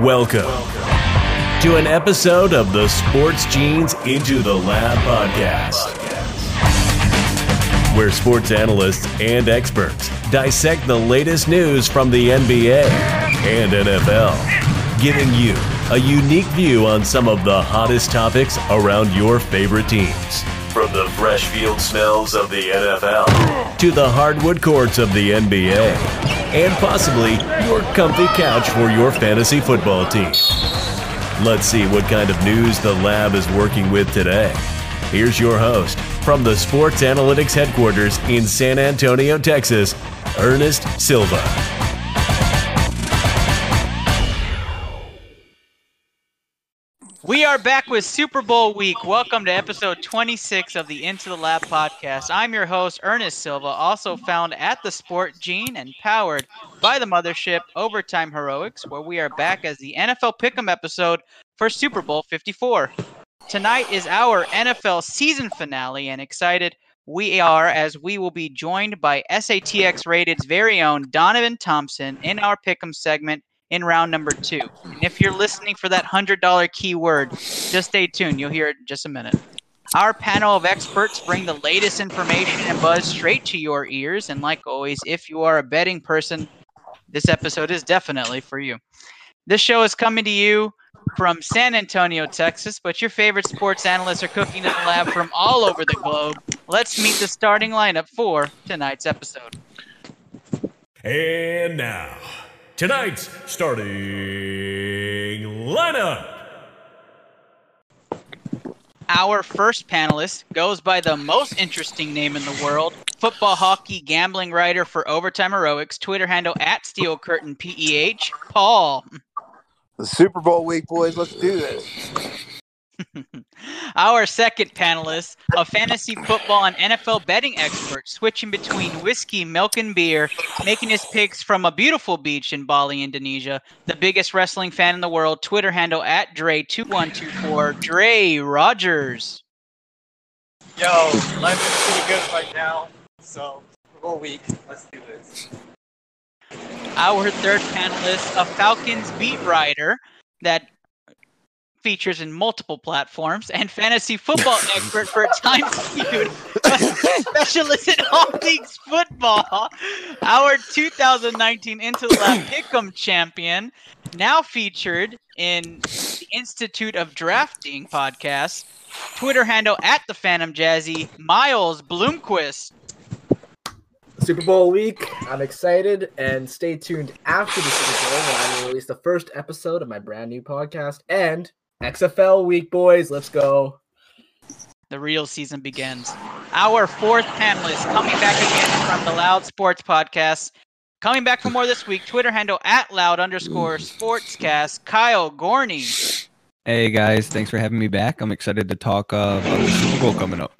Welcome to an episode of the Sports Genes Into the Lab podcast, where sports analysts and experts dissect the latest news from the NBA and NFL, giving you a unique view on some of the hottest topics around your favorite teams. From the fresh field smells of the NFL to the hardwood courts of the NBA, and possibly your comfy couch for your fantasy football team. Let's see what kind of news the lab is working with today. Here's your host from the Sports Analytics headquarters in San Antonio, Texas, Ernest Silva. We are back with Super Bowl week. Welcome to episode 26 of the Into the Lab podcast. I'm your host, Ernest Silva, also found at the Sport Gene and powered by the mothership Overtime Heroics, where we are back as the NFL Pick'em episode for Super Bowl 54. Tonight is our NFL season finale, and excited we are as we will be joined by SATX Rated's very own Donovan Thompson in our Pick'em segment in round number two. And if you're listening for that $100 keyword, just stay tuned. You'll hear it in just a minute. Our panel of experts bring the latest information and buzz straight to your ears. And like always, if you are a betting person, this episode is definitely for you. This show is coming to you from San Antonio, Texas, but your favorite sports analysts are cooking in the lab from all over the globe. Let's meet the starting lineup for tonight's episode. And now, tonight's starting lineup. Our first panelist goes by the most interesting name in the world football, hockey, gambling writer for Overtime Heroics, Twitter handle at Steel Curtain PEH, Paul. The Super Bowl week, boys. Let's do this. Our second panelist, a fantasy football and NFL betting expert, switching between whiskey, milk, and beer, making his picks from a beautiful beach in Bali, Indonesia. The biggest wrestling fan in the world, Twitter handle at Dre2124, Dre Rogers. Yo, life is pretty good right now. So, Super Bowl week. Let's do this. Our third panelist, a Falcons beat writer that features in multiple platforms and fantasy football expert for Time Feud, a specialist in all things football. Our 2019 Into the Lab Pick'em champion, now featured in the Institute of Drafting podcast, Twitter handle at the Phantom Jazzy, Miles Bloomquist. Super Bowl week. I'm excited and stay tuned after the Super Bowl when I will release the first episode of my brand new podcast and XFL week, boys. Let's go. The real season begins. Our fourth panelist coming back again from the Loud Sports Podcast. Coming back for more this week, Twitter handle at loud underscore sportscast, Kyle Gorney. Hey guys, thanks for having me back. I'm excited to talk uh, about the Super Bowl coming up.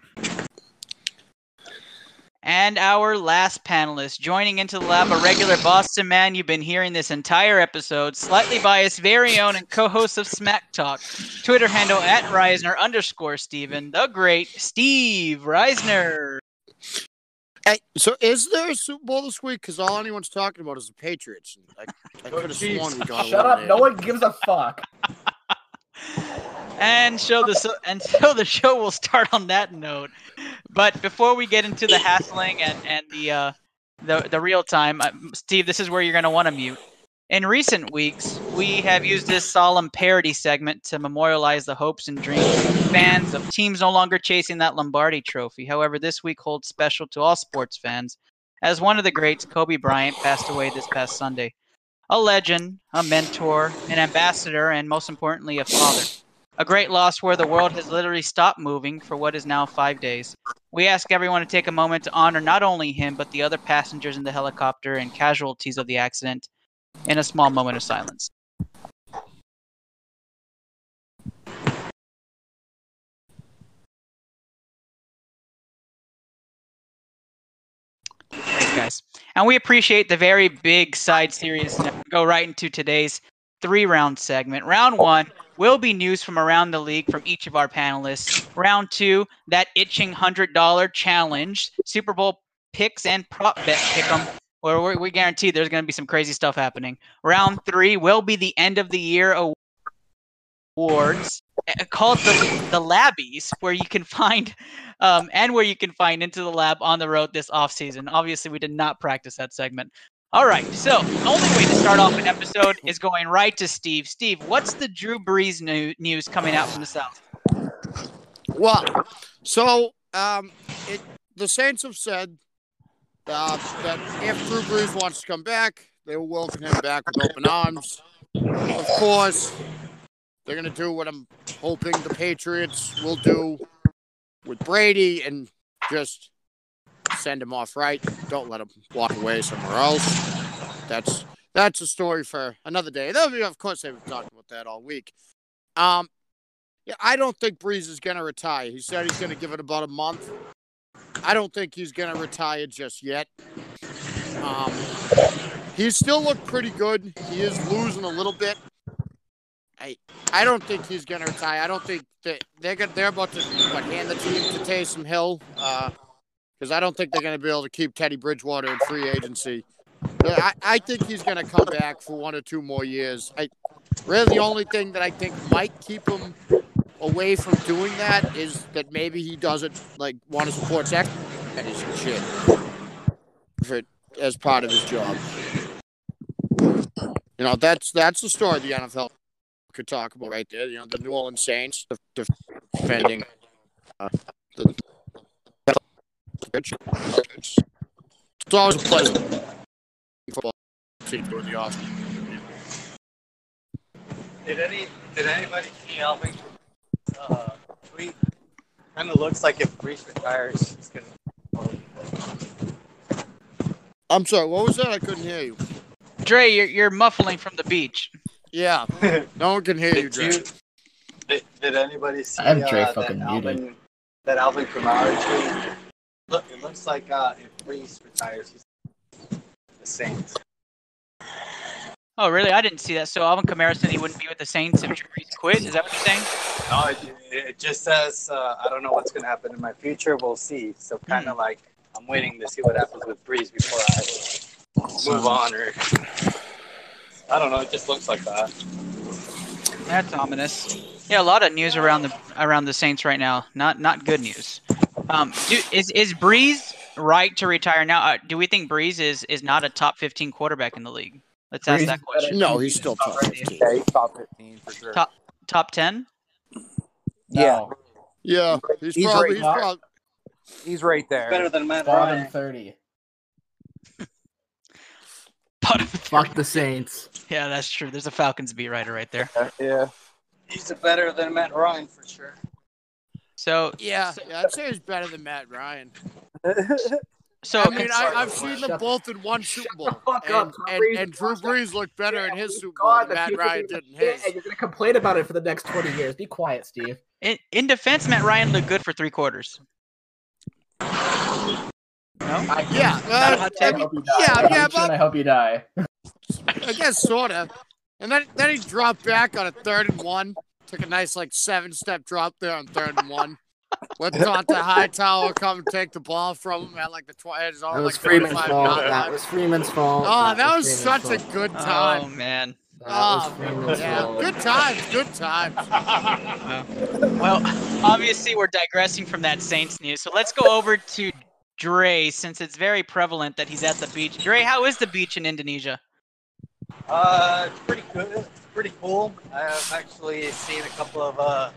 And our last panelist, joining into the lab, a regular Boston man you've been hearing this entire episode, slightly biased, very own, and co-host of Smack Talk. Twitter handle at Reisner underscore Steven, the great Steve Reisner. Hey, so is there a Super Bowl this week? Because all anyone's talking about is the Patriots. I, I oh, could have sworn we got Shut up. eliminated. No one gives a fuck. and show the and so the show will start on that note. But before we get into the hassling and and the uh, the the real time, uh, Steve, this is where you're going to want to mute. In recent weeks, we have used this solemn parody segment to memorialize the hopes and dreams of fans of teams no longer chasing that Lombardi trophy. However, this week holds special to all sports fans, as one of the greats, Kobe Bryant, passed away this past Sunday. A legend, a mentor, an ambassador, and most importantly, a father. A great loss where the world has literally stopped moving for what is now five days. We ask everyone to take a moment to honor not only him, but the other passengers in the helicopter and casualties of the accident in a small moment of silence. Guys. And we appreciate the very big side series. Go right into today's three round segment. Round one will be news from around the league from each of our panelists. Round two, that itching $100 challenge, Super Bowl picks and prop bet pick 'em Well, we we guarantee there's going to be some crazy stuff happening. Round three will be the end of the year awards uh, called the the Labbies, where you can find um, and where you can find into the lab on the road this off season. Obviously, we did not practice that segment. All right, so the only way to start off an episode is going right to Steve. Steve, what's the Drew Brees new- news coming out from the South? Well, so um, it, the Saints have said uh, that if Drew Brees wants to come back, they will welcome him back with open arms. Of course, they're going to do what I'm hoping the Patriots will do with Brady and just send him off right. Don't let him walk away somewhere else. That's that's a story for another day. Be, of course, they've talked about that all week. Um, yeah, I don't think Brees is going to retire. He said he's going to give it about a month. I don't think he's going to retire just yet. Um, he's still looked pretty good. He is losing a little bit. I I don't think he's going to retire. I don't think that they're gonna, they're about to what, hand the team to Taysom Hill because I don't think they're going to be able to keep Teddy Bridgewater in free agency. I, I think he's going to come back for one or two more years. I really the only thing that I think might keep him away from doing that is that maybe he doesn't like want to support sex and shit for, as part of his job. You know, that's that's the story the NFL could talk about right there. You know, the New Orleans Saints def- defending uh, the. It's always a pleasant football team during the off. Did any did anybody see Alvin uh, tweet? Kind of looks like if Brees retires, he's gonna. I'm sorry, what was that? I couldn't hear you. Dre, you're, you're muffling from the beach. Yeah, no one can hear you, Did Dre. you? Did, did anybody see I have Dre uh, fucking that muted. Alvin that Alvin Kamara tweet? Look, it looks like uh, if Brees retires, he's the Saints. Oh, really? I didn't see that. So Alvin Kamara said he wouldn't be with the Saints if Brees quit. Is that what you're saying? No, it, it just says uh, I don't know what's gonna happen in my future. We'll see. So kind of like I'm waiting to see what happens with Brees before I move on, or I don't know. It just looks like that. That's ominous. Yeah, a lot of news around the around the Saints right now. Not not good news. Um, do, is is Brees right to retire now? Uh, do we think Brees is is not a top 15 quarterback in the league? Let's ask that question. No, he's still top 15. Yeah, he's top 15 for sure. Top- Top 10? Yeah, Yeah, he's, He's probably right he's probably he's right there. Better than Matt Bottom Ryan. 30. Bottom Fuck the Saints. Yeah, that's true. There's a Falcons beat writer right there. Yeah. He's a better than Matt Ryan for sure. So yeah, yeah. I'd say he's better than Matt Ryan. so I mean, I, I've seen them both in one Super Shut Bowl, the fuck and, up. And, and Drew. Brees looked better in his oh Super Bowl God, than Matt Ryan did in that's his. And you're gonna complain about it for the next 20 years. Be quiet, Steve. in, in defense, Matt Ryan looked good for three quarters. No? I, Yeah, Not uh, hot I take. hope you die. Yeah, I'm yeah, sure but- I hope you die. I guess sorta. And then then he dropped back on a third and one. Took a nice like seven step drop there on third and one. Let Dont'a Hightower come and take the ball from him at like the twenty. His own That was like Freeman's 25 fault. yard That line. was Freeman's fault. Oh, that was Freeman's such a fault. good Oh time. man. That Oh, Freeman's yeah, good times, good times. Well, obviously we're digressing from that Saints news. So let's go over to Dre since it's very prevalent that he's at the beach. Dre, how is the beach in Indonesia? Uh, it's pretty good. It's pretty cool. I've actually seen a couple of uh,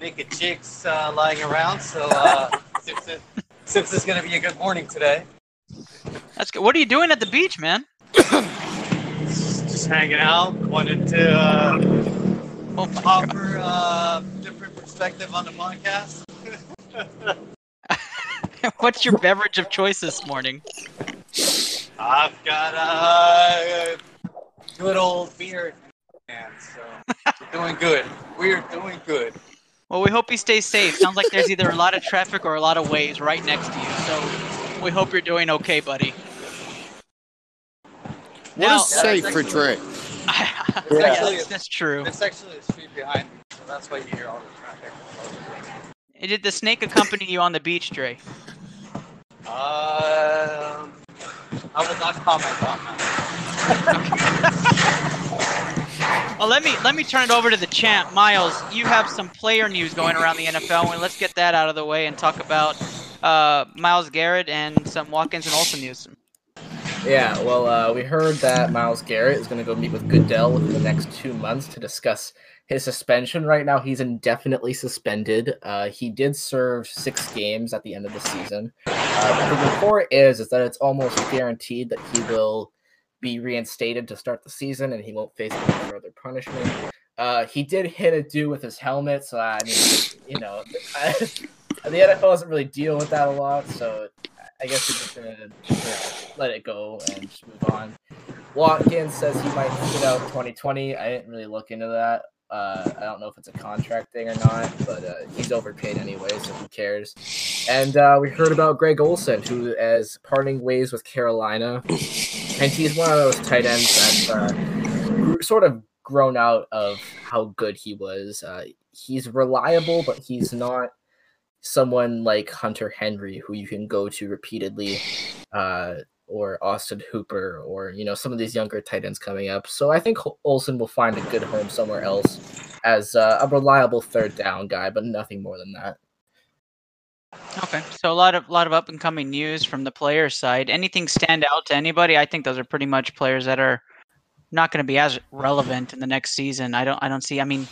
naked chicks uh, lying around. So uh, since, it, since it's gonna be a good morning today, That's good. What are you doing at the beach, man? just hanging out. Wanted to uh, Oh my God. offer uh, different perspective on the podcast. What's your beverage of choice this morning? I've got a good old beer, and so we're doing good. We're doing good. Well, we hope you stay safe. Sounds like there's either a lot of traffic or a lot of waves right next to you. So we hope you're doing okay, buddy. What Now- is safe for Dre? yeah, actually- that's, that's true. It's actually a street behind me, so that's why you hear all the traffic. Did the snake accompany you on the beach, Dre? Um, I will not comment on that. Well, let me let me turn it over to the champ, Miles. You have some player news going around the NFL. and let's get that out of the way and talk about uh, Myles Garrett and some Watkins and Olsen news. Yeah, well, uh, we heard that Myles Garrett is going to go meet with Goodell within the next two months to discuss his suspension. Right now, he's indefinitely suspended. Uh, he did serve six games at the end of the season. Uh, the report is is that it's almost guaranteed that he will be reinstated to start the season and he won't face any further punishment. Uh, he did hit a dude with his helmet, so I mean, you know, I, the NFL doesn't really deal with that a lot, so I guess we're just gonna, let it go and just move on. Watkins says he might sit out 2020. I didn't really look into that. Uh, I don't know if it's a contract thing or not, but uh, he's overpaid anyway, so who cares? And uh, we heard about Greg Olsen, who is parting ways with Carolina, and he's one of those tight ends that's uh, sort of grown out of how good he was. Uh, he's reliable, but he's not someone like Hunter Henry, who you can go to repeatedly, uh, or Austin Hooper, or you know some of these younger tight ends coming up. So I think Ol- Olsen will find a good home somewhere else as uh, a reliable third down guy, but nothing more than that. Okay, so a lot of lot of up and coming news from the players' side. Anything stand out to anybody? I think those are pretty much players that are not going to be as relevant in the next season. I don't I don't see. I mean,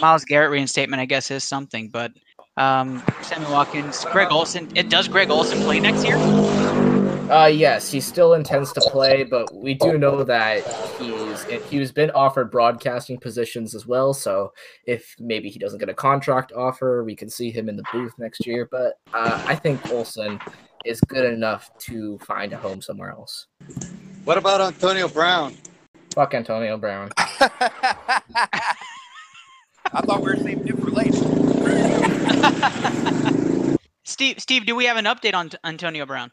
Myles Garrett reinstatement, I guess, is something, but um, Sammy Watkins, Greg Olsen. It does Greg Olsen play next year? Uh, yes, he still intends to play, but we do know that he's he's been offered broadcasting positions as well. So if maybe he doesn't get a contract offer, we can see him in the booth next year. But uh, I think Olson is good enough to find a home somewhere else. What about Antonio Brown? Fuck Antonio Brown. I thought we were saving it for later. Steve, Steve, do we have an update on T- Antonio Brown?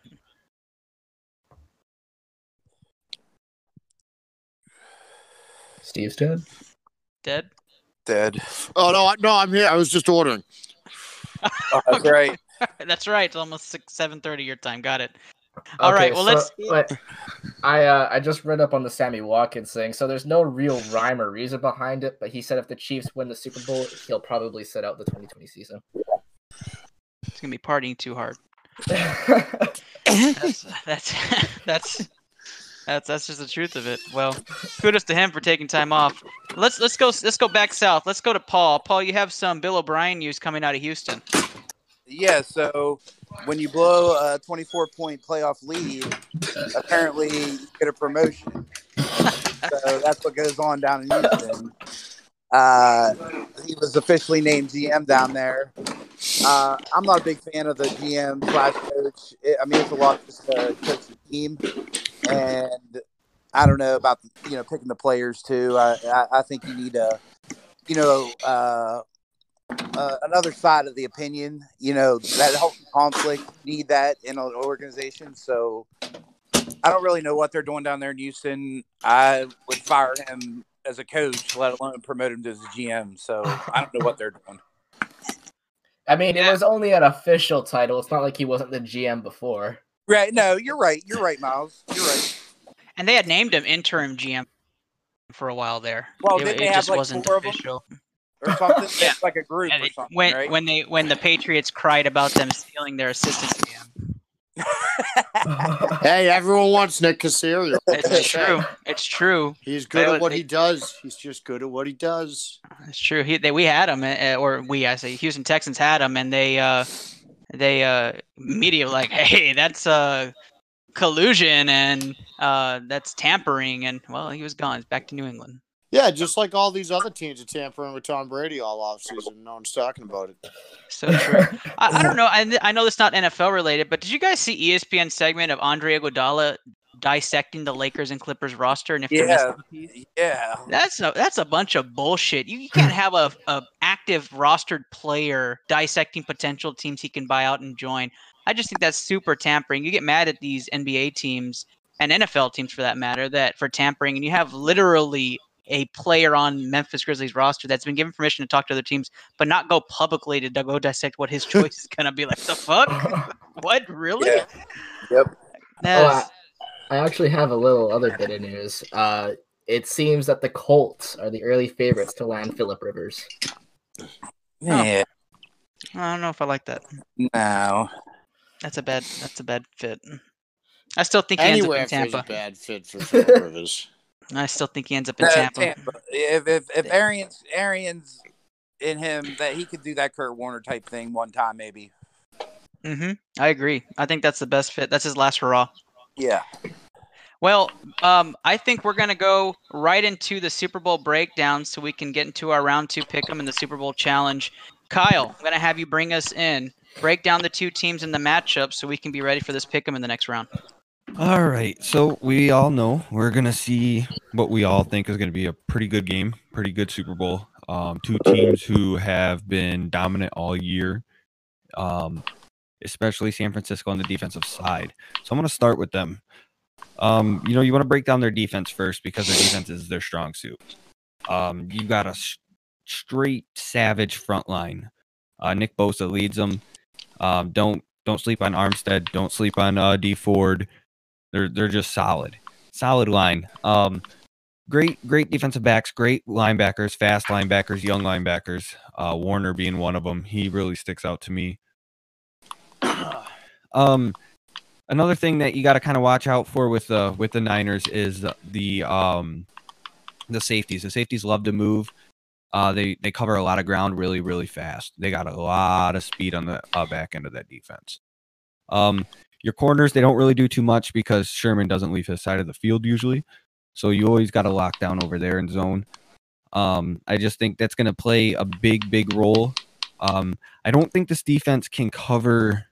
Steve's dead. Dead? Dead. Oh no, I- no, I'm here. I was just ordering. Oh, that's right. That's right. It's almost six, seven thirty your time. Got it. All right. Well, let's. But I uh, I just read up on the Sammy Watkins thing. So there's no real rhyme or reason behind it. But he said if the Chiefs win the Super Bowl, he'll probably set out the 2020 season. It's gonna be partying too hard. That's that's that's that's that's just the truth of it. Well, kudos to him for taking time off. Let's let's go let's go back south. Let's go to Paul. Paul, you have some Bill O'Brien news coming out of Houston. Yeah, so when you blow a 24 point playoff lead, apparently you get a promotion. so that's what goes on down in Houston. Uh, he was officially named GM down there. Uh, I'm not a big fan of the GM slash coach. I mean, it's a lot just to coach the team, and I don't know about you know picking the players too. I I, I think you need a you know uh, uh, another side of the opinion. You know that healthy conflict need that in an organization. So I don't really know what they're doing down there in Houston. I would fire him as a coach, let alone promote him to the GM. So I don't know what they're doing. I mean, it was only an official title. It's not like he wasn't the GM before. Right? No, you're right. You're right, Miles. You're right. And they had named him interim GM for a while there. Well, it, didn't they it have, just like, wasn't four of 'em? official. Or something Yeah. It's like a group And or something, when right? when they when the Patriots cried about them stealing their assistant GM. Hey, everyone wants Nick Caserio. It's true. It's true. He's good They- at what they- he does. He's just good at what he does. It's true. He, they, we had him, uh, or we, I say, Houston Texans had him, and they, uh, they, uh, media like, hey, that's uh, collusion and uh, that's tampering, and well, he was gone. He's back to New England. Yeah, just like all these other teams are tampering with Tom Brady all offseason. No one's talking about it. So true. I, I don't know. I, I know it's not NFL related, but did you guys see ESPN segment of Andre Iguodala dissecting the Lakers and Clippers roster and if Yeah. missing a piece? yeah. That's a that's a bunch of bullshit. You, you can't have a, a active rostered player dissecting potential teams he can buy out and join. I just think that's super tampering. You get mad at these NBA teams and NFL teams for that matter that for tampering, and you have literally a player on Memphis Grizzlies roster that's been given permission to talk to other teams, but not go publicly to go dissect what his choice is gonna be. Like the fuck? what really? Yeah. Yep. That's- Oh, I actually have a little other bit of news. Uh, it seems that the Colts are the early favorites to land Philip Rivers. Yeah, I don't know if I like that. no. That's a bad. That's a bad fit. I still think he ends up in if a Tampa. bad fit for Philip Rivers. I still think he ends up in Uh, Tampa. Tampa. If if if Arians Arians in him that he could do that Kurt Warner type thing one time maybe. hmm I agree. I think that's the best fit. That's his last hurrah. Yeah. Well, um, I think we're gonna go right into the Super Bowl breakdown, so we can get into our round two pick'em and the Super Bowl challenge. Kyle, I'm gonna have you bring us in, break down the two teams in the matchup, so we can be ready for this pick'em in the next round. All right. So we all know we're gonna see what we all think is gonna be a pretty good game, pretty good Super Bowl. Um, two teams who have been dominant all year, um, especially San Francisco on the defensive side. So I'm gonna start with them. Um, you know, you want to break down their defense first because their defense is their strong suit. Um, you got a s- straight savage front line. Uh, Nick Bosa leads them. Um, don't don't sleep on Armstead. Don't sleep on uh, Dee Ford. They're they're just solid, solid line. Um, great great defensive backs, great linebackers, fast linebackers, young linebackers. Uh, Warner being one of them. He really sticks out to me. um, another thing that you got to kind of watch out for with the with the Niners is the, the um the safeties. The safeties love to move. Uh, they they cover a lot of ground really really fast. They got a lot of speed on the uh, back end of that defense. Um, your corners they don't really do too much because Sherman doesn't leave his side of the field usually, so you always got to lock down over there in zone. Um, I just think that's going to play a big big role. Um, I don't think this defense can cover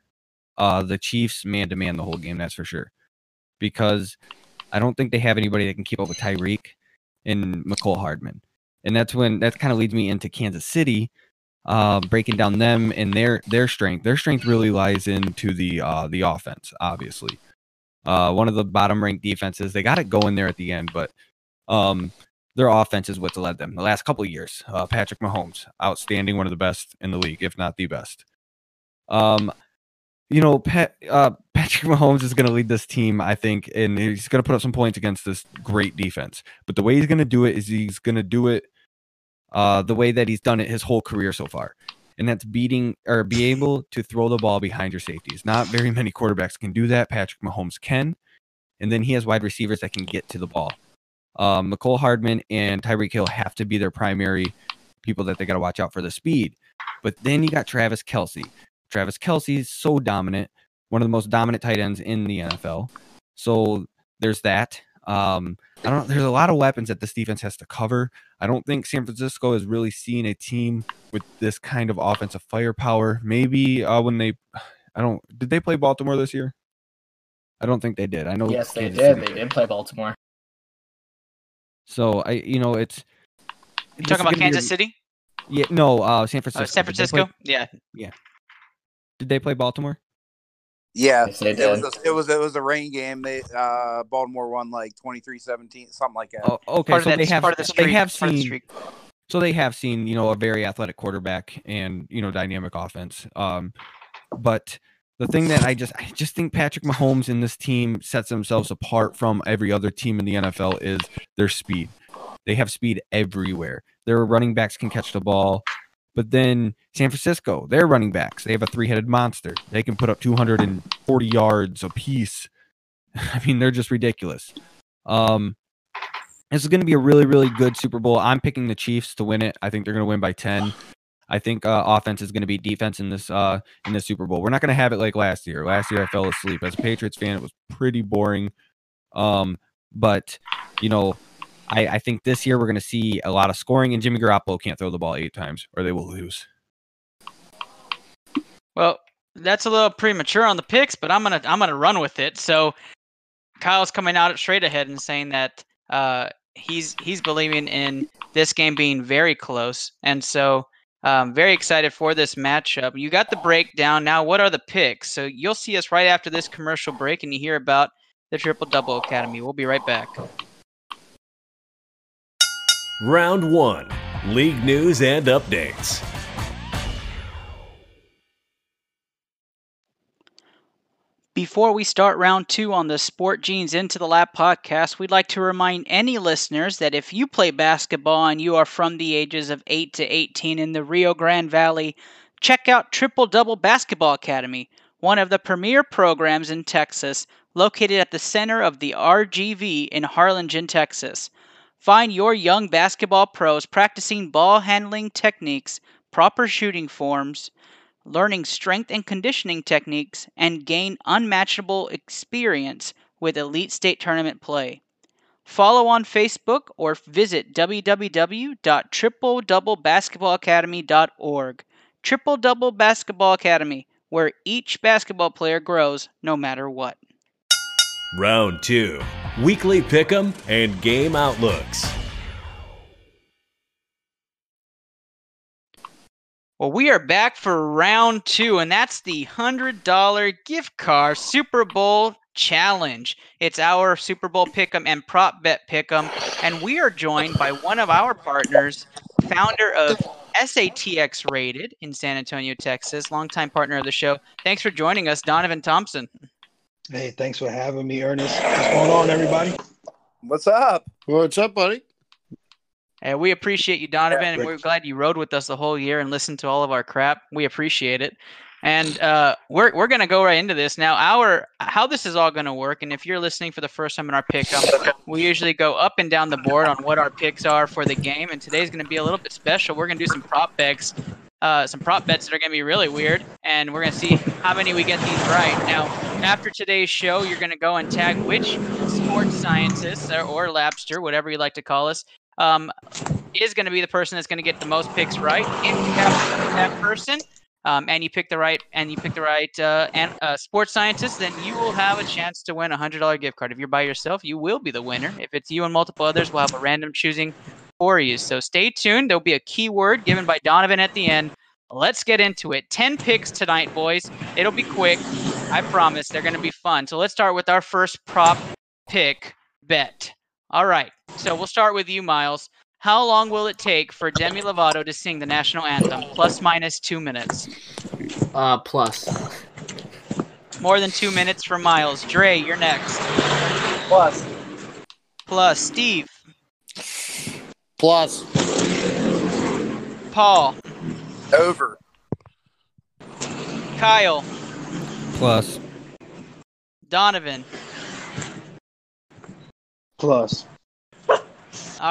uh, the Chiefs man to man the whole game. That's for sure, because I don't think they have anybody that can keep up with Tyreek and Mecole Hardman and that's when that kind of leads me into Kansas City, uh, breaking down them and their their strength. Their strength really lies into the uh, the offense. Obviously, uh, one of the bottom ranked defenses. They got it going there at the end, but um, their offense is what's led them the last couple of years. Uh, Patrick Mahomes, outstanding, one of the best in the league, if not the best. Um, you know, Pat, uh, Patrick Mahomes is going to lead this team, I think, and he's going to put up some points against this great defense. But the way he's going to do it is he's going to do it uh, the way that he's done it his whole career so far, and that's beating or be able to throw the ball behind your safeties. Not very many quarterbacks can do that. Patrick Mahomes can, and then he has wide receivers that can get to the ball. Um, Mecole Hardman and Tyreek Hill have to be their primary people that they got to watch out for the speed. But then you got Travis Kelce. Travis Kelce is so dominant, one of the most dominant tight ends in the NFL. So there's that. Um, I don't. There's a lot of weapons that this defense has to cover. I don't think San Francisco has really seen a team with this kind of offensive firepower. Maybe uh, when they, I don't. Did they play Baltimore this year? I don't think they did. I know. Yes, they did. City They did play Baltimore. So I, you know, it's. You this talking about gonna a- Kansas City? Yeah, no, uh, San Uh, Francisco. San Francisco. they play- Francisco? Yeah. Did they play Baltimore? Yeah. Yes, it was a, it was it was a rain game. They uh Baltimore won like 23-17, something like that. Oh, okay. Part So of they have Part of the streak. they have part of the seen so they have seen you know a very athletic quarterback and you know dynamic offense. Um, but the thing that I just I just think Patrick Mahomes and this team sets themselves apart from every other team in the NFL is their speed. They have speed everywhere. Their running backs can catch the ball. But then San Francisco, their running backs, they have a three-headed monster. They can put up 240 yards apiece. I mean, they're just ridiculous. Um, this is going to be a really, really good Super Bowl. I'm picking the Chiefs to win it. I think they're going to win by 10. I think uh, offense is going to be defense in this uh, in this Super Bowl. We're not going to have it like last year. Last year I fell asleep as a Patriots fan. It was pretty boring. Um, but you know, I, I think this year we're going to see a lot of scoring, and Jimmy Garoppolo can't throw the ball eight times or they will lose. Well, that's a little premature on the picks, but I'm gonna I'm gonna run with it. So Kyle's coming out straight ahead and saying that uh, he's he's believing in this game being very close, and so um, very excited for this matchup. You got the breakdown. Now, what are the picks? So you'll see us right after this commercial break, and you hear about the Triple Double Academy. We'll be right back. Round one League news and updates. Before we start round two on the Sport Genes Into the Lab podcast, we'd like to remind any listeners that if you play basketball and you are from the ages of 8 to 18 in the Rio Grande Valley, check out Triple Double Basketball Academy, one of the premier programs in Texas, located at the center of the RGV in Harlingen, Texas. Find your young basketball pros practicing ball handling techniques, proper shooting forms, learning strength and conditioning techniques, and gain unmatchable experience with elite state tournament play. Follow on Facebook or visit www.tripledouble.basketballacademy.org. Triple Double Basketball Academy, where each basketball player grows no matter what. Round two weekly pick'em and game outlooks. Well, we are back for round two, and that's the $100 gift card Super Bowl challenge. It's our Super Bowl pick'em and prop bet pick'em, and we are joined by one of our partners, founder of SATX Rated in San Antonio, Texas, longtime partner of the show. Thanks for joining us, Donovan Thompson. Hey, thanks for having me, Ernest. What's going on, everybody? What's up? What's up, buddy? And we appreciate you, Donovan, and we're glad you rode with us the whole year and listened to all of our crap. We appreciate it. And uh, we're we're gonna go right into this now. Our how this is all gonna work, and if you're listening for the first time in our pick, we usually go up and down the board on what our picks are for the game. And today's gonna be a little bit special. We're gonna do some prop bets, uh, some prop bets that are gonna be really weird, and we're gonna see how many we get these right. Now, after today's show, you're gonna go and tag which sports scientist or, or labster, whatever you like to call us, um, is going to be the person that's going to get the most picks right. If you have that person, um, and you pick the right and you pick the right uh, and uh, sports scientist, then you will have a chance to win a hundred dollar gift card. If you're by yourself, you will be the winner. If it's you and multiple others, we'll have a random choosing for you. So stay tuned. There'll be a keyword given by Donovan at the end. Let's get into it. Ten picks tonight, boys. It'll be quick. I promise. They're going to be fun. So let's start with our first prop pick bet. All right. So we'll start with you, Miles. How long will it take for Demi Lovato to sing the national anthem? Plus minus two minutes. Uh, plus. More than two minutes for Miles. Dre, you're next. Plus, Plus Steve, Plus, Paul, Over. Kyle, Plus, Donovan. Plus. All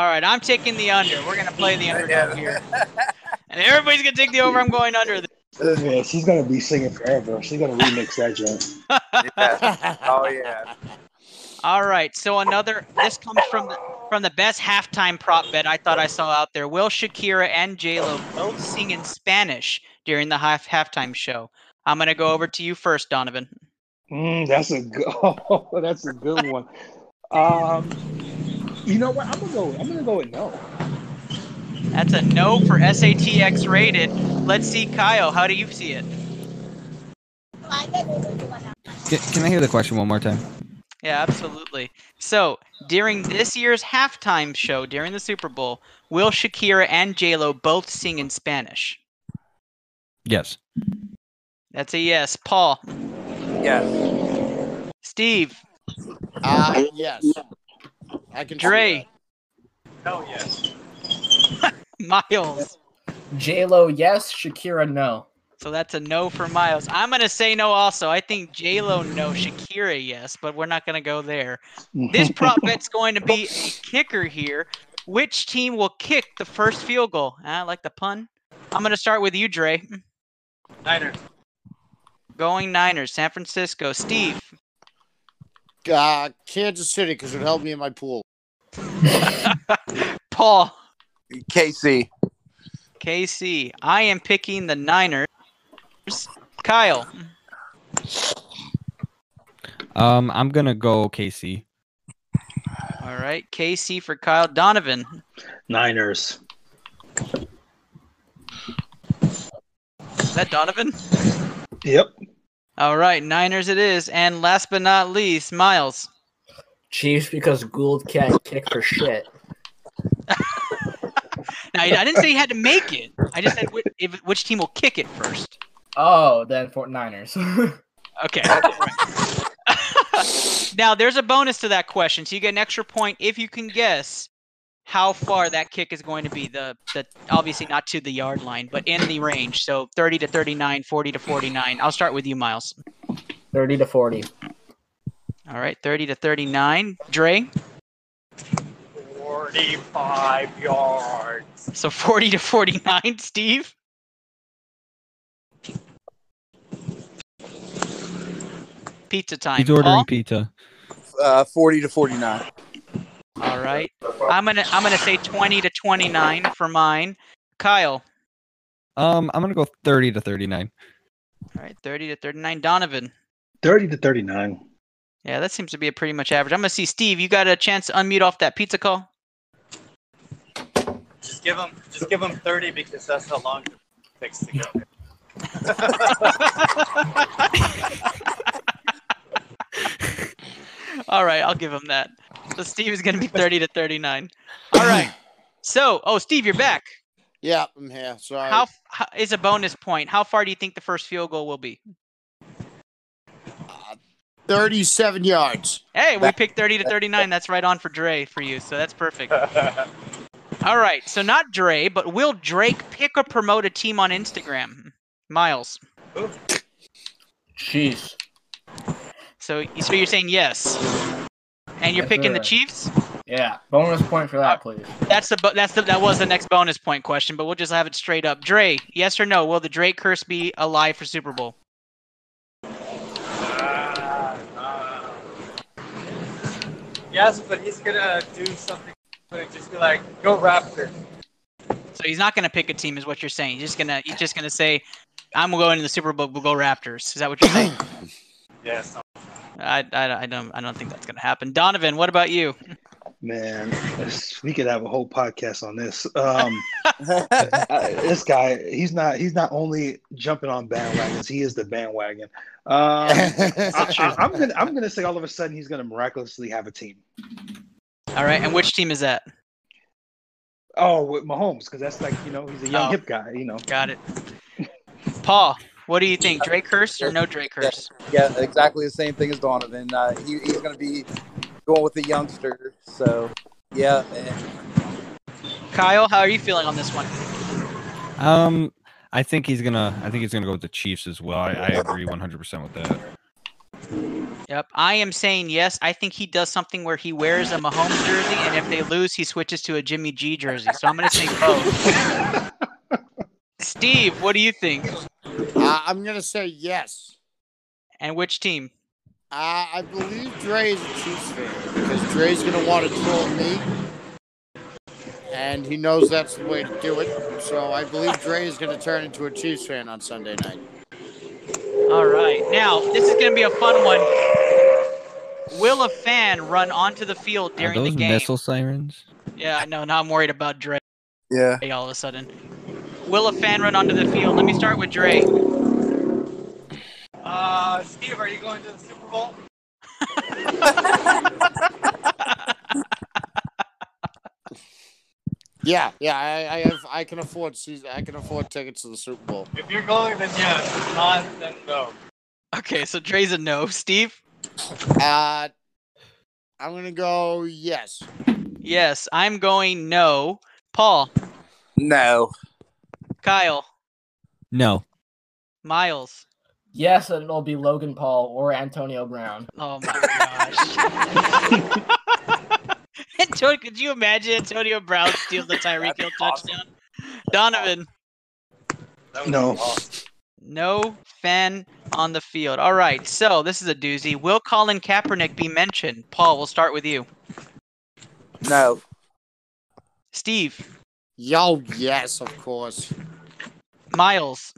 right, I'm taking the under. We're gonna play the underdog here, and everybody's gonna take the over. I'm going under. Yeah, she's gonna be singing forever. She's gonna remix that joint. Yeah. Oh yeah. All right, so another. This comes from the from the best halftime prop bet I thought I saw out there. Will Shakira and J Lo both sing in Spanish during the half halftime show? I'm gonna go over to you first, Donovan. Mm, that's a good. Oh, that's a good one. Um, you know what? I'm gonna go. I'm gonna go with no. That's a no for SATX rated. Let's see, Kyle. How do you see it? can, can I hear the question one more time? Yeah, absolutely. So during this year's halftime show during the Super Bowl, will Shakira and J Lo both sing in Spanish? Yes. That's a yes. Paul, Yes. Steve, uh, yes. I can see Dre, oh yes. Miles. J Lo, yes. Shakira, no. So that's a no for Miles. I'm gonna say no also. I think J Lo no, Shakira yes, but we're not gonna go there. This prop bet's going to be a kicker here. Which team will kick the first field goal? I like the pun. I'm gonna start with you, Dre. Niners. Going Niners, San Francisco. Steve, that. Uh, Kansas City, because it held me in my pool. Paul, KC. KC. I am picking the Niners. Kyle, Um, I'm gonna go KC. all right. KC for Kyle. Donovan, Niners. is that Donovan? Yep. All right, Niners it is. And last but not least, Miles. Chiefs because Gould can't kick for shit. Now, I didn't say you had to make it. I just said which, if, which team will kick it first. Oh, then Fort Niners. Okay. now there's a bonus to that question, so you get an extra point if you can guess how far that kick is going to be. The the obviously not to the yard line, but in the range. So 30 to 39, 40 to 49. I'll start with you, Miles. 30 to 40. All right, 30 to 39. Dre. 45 yards. So 40 to 49. Steve. Pizza time. He's ordering Paul? pizza. Uh, 40 to 49. All right. I'm gonna I'm gonna say 20 to 29 for mine. Kyle. Um, I'm gonna go 30 to 39. All right, 30 to 39. Donovan. 30 to 39. Yeah, that seems to be a pretty much average. I'm gonna see Steve. You got a chance to unmute off that pizza call? Just give him, just give him 30 because that's how long it takes to go. All right, I'll give him that. So Steve is gonna be 30 to 39. All right. So, oh, Steve, you're back. Yeah, I'm here. Sorry. How, how is a bonus point? How far do you think the first field goal will be? Uh, 37 yards. Hey, we picked 30 to 39. That's right on for Dre for you, so that's perfect. All right, so not Dre, but will Drake pick or promote a team on Instagram? Miles. Jeez. So, so you're saying yes, and you're Yes, picking the. Chiefs. Yeah. Bonus point for that, please. That's the that's the that was the next bonus point question, but we'll just have it straight up. Dre, yes or no? Will the Drake curse be alive for Super Bowl? Uh, uh, yes, but he's gonna do something. Like, just be like, "Go Raptors." So he's not going to pick a team, is what you're saying. He's just gonna he's just gonna say, "I'm going to the Super Bowl. We'll go Raptors." Is that what you're saying? Yes. I, I, I don't I don't think that's going to happen. Donovan, what about you? Man, we could have a whole podcast on this. Um, I- this guy, he's not he's not only jumping on bandwagons, he is the bandwagon. Um, I, am gonna I'm gonna say all of a sudden he's gonna miraculously have a team. All right, and which team is that? Oh, with Mahomes, because that's like you know he's a young Oh. hip guy. You know, Got it. Paul, what do you think? Drake curse or no Drake curse? Yeah, exactly the same thing as Donovan. Uh, he, he's going to be going with the youngster. So, yeah. and- Kyle, how are you feeling on this one? Um, I think he's gonna. I think he's gonna go with the Chiefs as well. I, I agree 100 percent with that. Yep, I am saying yes. I think he does something where he wears a Mahomes jersey, and if they lose, he switches to a Jimmy G jersey. So I'm going to say both. Steve, what do you think? Uh, I'm going to say yes. And which team? Uh, I believe Dre is a Chiefs fan because Dre's going to want to troll me. And he knows that's the way to do it. So I believe Dre is going to turn into a Chiefs fan on Sunday night. All right. Now, this is going to be a fun one. Will a fan run onto the field Are during the those game? missile sirens? Yeah, no, now I'm worried about Dre Yeah. all of a sudden. Will a fan run onto the field? Let me start with Dre. Uh, Steve, are you going to the Super Bowl? Yeah, yeah, I, I have, I can afford season, I can afford tickets to the Super Bowl. If you're going, then yes. If not, then no. Okay, so Dre's a no. Steve? Uh, I'm gonna go yes. Yes, I'm going no. Paul? No. Kyle? No. Miles? Yes, and it'll be Logan Paul or Antonio Brown. Oh my gosh. Antonio, could you imagine Antonio Brown steal the Tyreek Hill touchdown? Donovan, No. awesome. no fan on the field. All right, so this is a doozy. Will Colin Kaepernick be mentioned? Paul, we'll start with you. No. Steve, Yo, yes, of course. Miles,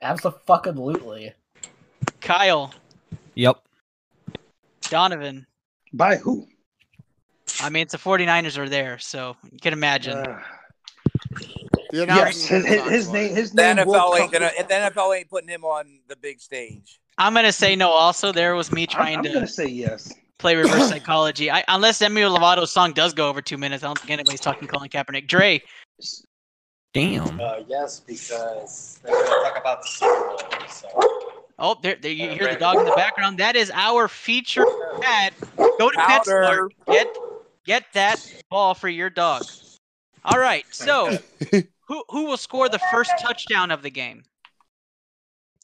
Absolutely. Kyle, Yep. Donovan. by who? I mean, it's the 49ers are there, so you can imagine. Uh, The yes, his, his, is his name his The name NFL ain't gonna. The NFL ain't putting him on the big stage. I'm gonna say no. Also, there was me I'm, trying I'm to gonna say yes. Play reverse psychology. I, unless Demi Lovato's song does go over two minutes, I don't think anybody's talking Colin Kaepernick. Dre, Damn. Uh, yes, because they're going to talk about the Super Bowl. So Oh, there, there you hear the dog in the background. That is our feature pet. Go to Powder. PetSmart. Get get that ball for your dog. All right. So, who who will score the first touchdown of the game?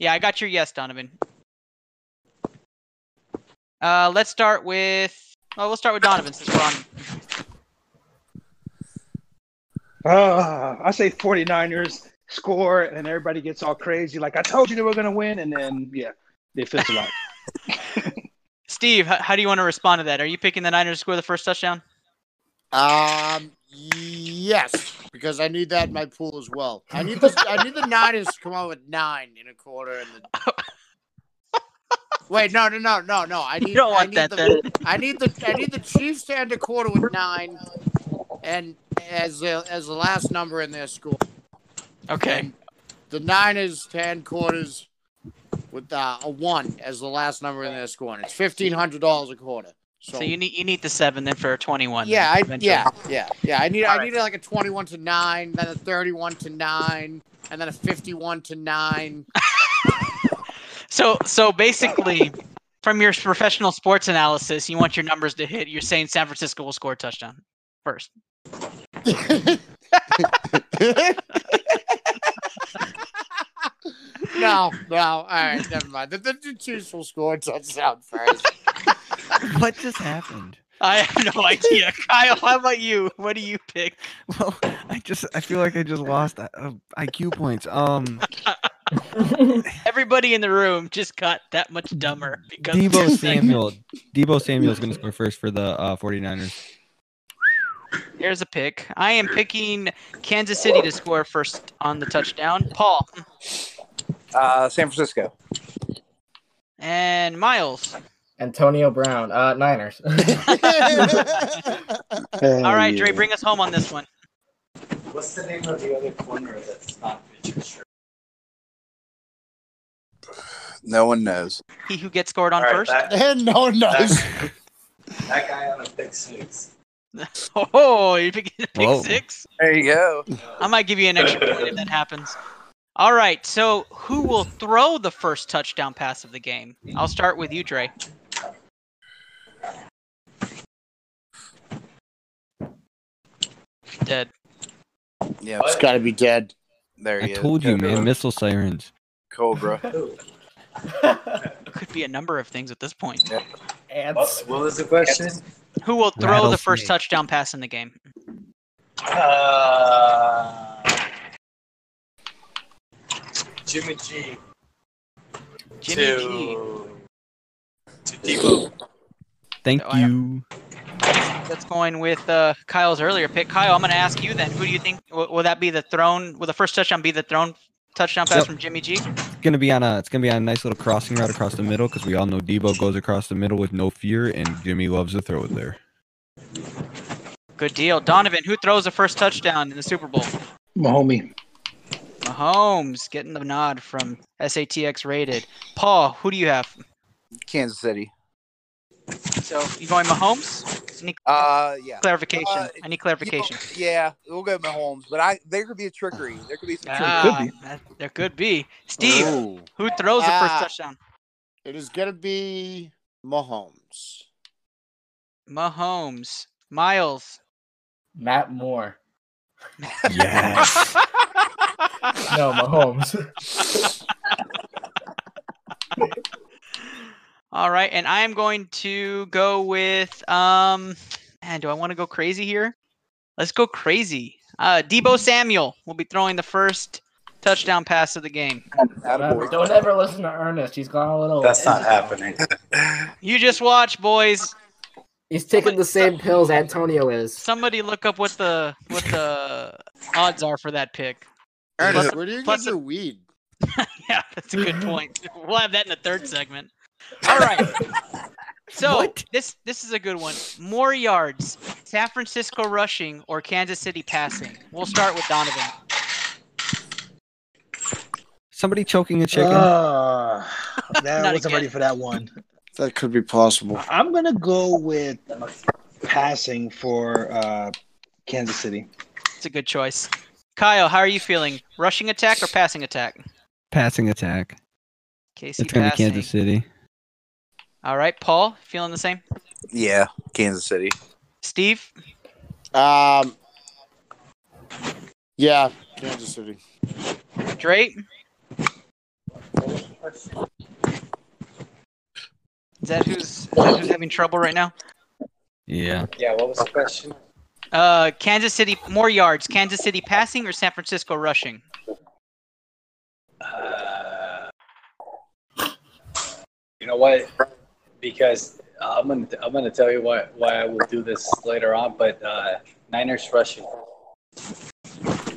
Yeah, I got your yes, Donovan. Uh, let's start with. Oh, we'll start with Donovan since we're on. Uh, I say 49ers score, and everybody gets all crazy. Like, I told you they were going to win. And then, yeah, they fizzle out. Steve, how, how do you want to respond to that? Are you picking the Niners to score the first touchdown? Um, yes, because I need that in my pool as well. I need the I need the Niners to come out with nine in a quarter and the. Wait, no, no, no, no, no. I need. You don't I need that the, then. I need the I need the Chiefs to end a quarter with nine, and as the as the last number in their score. Okay. And the Niners to end quarters with uh, a one as the last number in their score. And it's fifteen hundred dollars a quarter. So, So you need you need the seven then for a twenty-one. yeah, I, yeah, yeah, yeah. I need All I right. need like a twenty-one to nine, then a thirty-one to nine, and then a fifty-one to nine. So so basically, from your professional sports analysis, you want your numbers to hit. You're saying San Francisco will score a touchdown first. no, no. All right, never mind. The, the, the Chiefs will score a touchdown first. what just happened? I have no idea. Kyle, how about you? What do you pick? Well, I just I feel like I just lost uh, IQ points. Um, Everybody in the room just got that much dumber because Deebo. Samuel. Deebo Samuel is going to score first for the uh, 49ers. Here's a pick. I am picking Kansas City to score first on the touchdown. Paul Uh, San Francisco. and Miles. Antonio Brown, uh, Niners. All right, Dre, bring us home on this one. What's the name of the other corner that's not Richard Sherman? No one knows. He who gets scored on All right, first. That, and no one knows. that, that guy on a pick six. Oh, you're picking a pick Whoa. six. There you go. I might give you an extra point if that happens. All right, so who will throw the first touchdown pass of the game? I'll start with you, Dre. Dead. Yeah, It's got to be dead. there I he is. told you, man. Missile sirens. Cobra. Could be a number of things at this point. Ants. What, what was the question? Who will throw the first Rattlesnake. touchdown pass in the game? Uh, Jimmy G. Jimmy to, G. To Deebo. Thank yeah. you. That's going with uh, Kyle's earlier pick. Kyle, I'm going to ask you then. Who do you think will, will that be the throne? Will the first touchdown be the thrown touchdown pass Yep. from Jimmy G? It's gonna be on a. It's gonna be on a nice little crossing route across the middle because we all know Deebo goes across the middle with no fear, and Jimmy loves to throw it there. Good deal. Donovan, who throws the first touchdown in the Super Bowl? Mahomes. Mahomes getting the nod from SATX rated. Paul, who do you have? Kansas City. So you going Mahomes? Any Uh, yeah. clarification? Uh, Any You know, clarification? yeah, we'll go Mahomes, but I there could be a trickery. There could be some trickery. Ah, that- there could be. Steve, Ooh. who throws the first Ah. touchdown? It is going to be Mahomes. Mahomes. Miles. Matt Moore. Yes. No, Mahomes. All right, and I am going to go with um man, do I want to go crazy here? Let's go crazy. Uh Deebo Samuel will be throwing the first touchdown pass of the game. Attaboy. Don't ever listen to Ernest. He's gone a little. That's not happening. You just watch, boys. He's taking the same pills Antonio is. Somebody look up what the what the odds are for that pick. Ernest, where do you plus get your weed? Yeah, that's a good point. We'll have that in the third segment. All right. So What? this this is a good one. More yards, San Francisco rushing or Kansas City passing. We'll start with Donovan. Somebody choking a chicken. Uh, that wasn't again. ready for that one. That could be possible. I'm gonna go with passing for uh, Kansas City. It's a good choice. Kyle, how are you feeling? Rushing attack or passing attack? Passing attack. KC It's gonna be. Kansas City. All right, Paul, feeling the same? Yeah, Kansas City. Steve? Um, yeah, Kansas City. Drake? Is that who's, is that who's having trouble right now? Yeah. Yeah, what was the question? Uh, Kansas City more yards. Kansas City passing or San Francisco rushing? Uh, you know what? Because I'm gonna I'm gonna tell you why why I will do this later on, but uh, Niners rushing.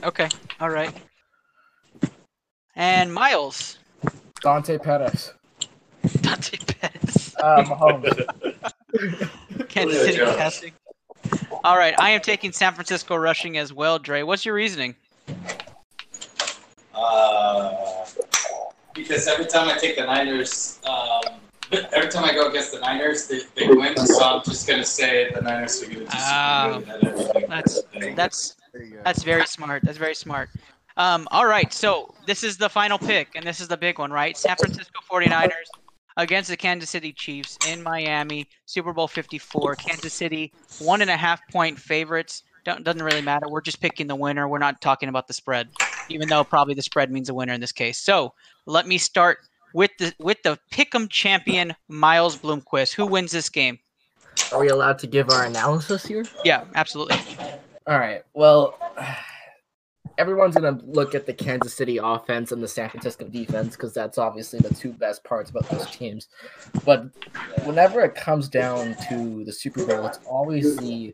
Okay, all right. And Miles, Dante Pettis. Dante Pettis, Uh, Mahomes. Kansas City passing. All right, I am taking San Francisco rushing as well. Dre, what's your reasoning? Uh, because every time I take the Niners, um, every time I go against the Niners, they, they win. So I'm just gonna say the Niners are gonna do super Ah, good at everything. That's that's There you go. That's very smart. That's very smart. Um, all right, so this is the final pick, and this is the big one, right? San Francisco 49ers against the Kansas City Chiefs in Miami, Super Bowl 54. Kansas City, one and a half point favorites. Don't, doesn't really matter. We're just picking the winner. We're not talking about the spread, even though probably the spread means a winner in this case. So let me start with the with the pick'em champion Miles Bloomquist. Who wins this game? Are we allowed to give our analysis here? Yeah, absolutely. All right. Well, everyone's gonna look at the Kansas City offense and the San Francisco defense because that's obviously the two best parts about those teams. But whenever it comes down to the Super Bowl, it's always the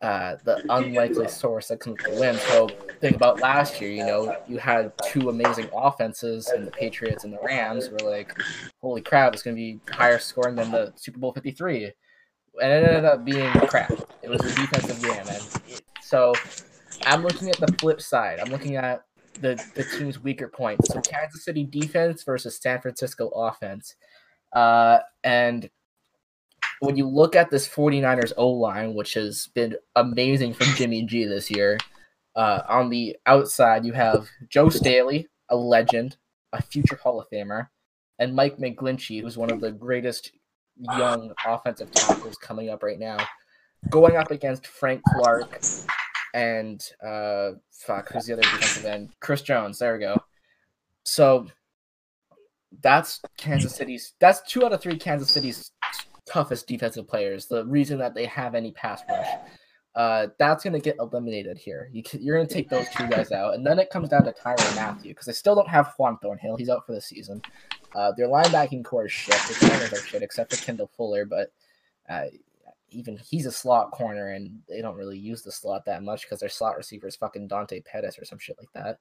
uh, the unlikely source that comes to win. So think about last year. You know, you had two amazing offenses, and the Patriots and the Rams were like, "Holy crap! It's gonna be higher scoring than the Super Bowl 53." And it ended up being crap. It was a defensive game, and so I'm looking at the flip side. I'm looking at the the team's weaker points. So Kansas City defense versus San Francisco offense. Uh, and when you look at this 49ers O line, which has been amazing from Jimmy G this year, uh, on the outside you have Joe Staley, a legend, a future Hall of Famer, and Mike McGlinchey, who's one of the greatest young offensive tackles coming up right now, going up against Frank Clark and uh fuck who's the other defensive end? Chris jones. There we go. So that's kansas city's that's two out of three kansas city's toughest defensive players the reason that they have any pass rush. Uh that's going to get eliminated here. You, you're going to take those two guys out and then it comes down to tyrann mathieu because they still don't have juan thornhill. He's out for the season. Uh their linebacking corps is shit. Their corners are shit except for kendall fuller but uh even he's a slot corner and they don't really use the slot that much because their slot receiver is fucking Dante Pettis or some shit like that.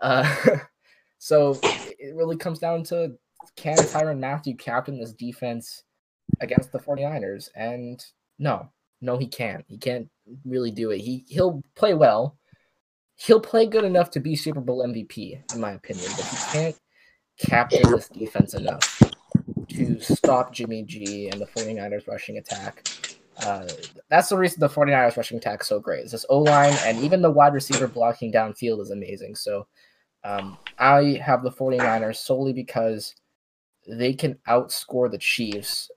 Uh, so it really comes down to can Tyrann Mathieu captain this defense against the 49ers? And no, no, he can't. He can't really do it. He he'll play well. He'll play good enough to be Super Bowl MVP, in my opinion, but he can't capture this defense enough to stop Jimmy G and the 49ers rushing attack. Uh, that's the reason the 49ers rushing attack is so great. Is this O line and even the wide receiver blocking downfield is amazing. So um, I have the 49ers solely because they can outscore the Chiefs,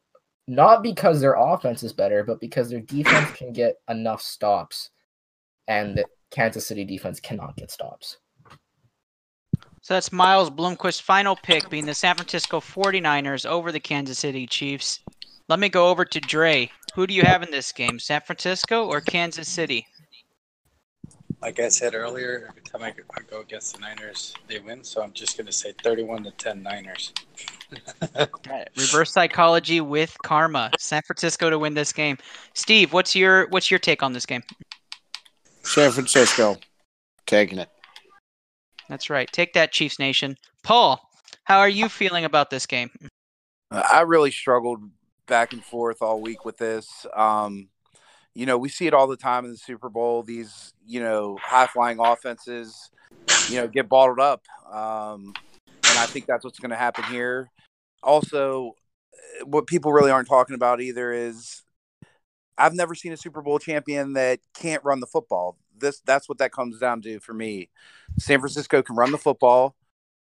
not because their offense is better, but because their defense can get enough stops, and the Kansas City defense cannot get stops. So that's Miles Bloomquist's final pick being the San Francisco 49ers over the Kansas City Chiefs. Let me go over to Dre. Who do you have in this game, San Francisco or Kansas City? Like I said earlier, every time I go, I go against the Niners, they win. So I'm just gonna say 31 to 10 Niners. Right, Reverse psychology with karma. San Francisco to win this game. Steve, what's your what's your take on this game? San Francisco, taking it. That's right. Take that, Chiefs Nation. Paul, how are you feeling about this game? I really struggled back and forth all week with this. Um, you know, we see it all the time in the Super Bowl. These, you know, high flying offenses, you know, get bottled up. Um, and I think that's what's going to happen here. Also, uh, what people really aren't talking about either is I've never seen a Super Bowl champion that can't run the football. This that's what that comes down to for me. San Francisco can run the football,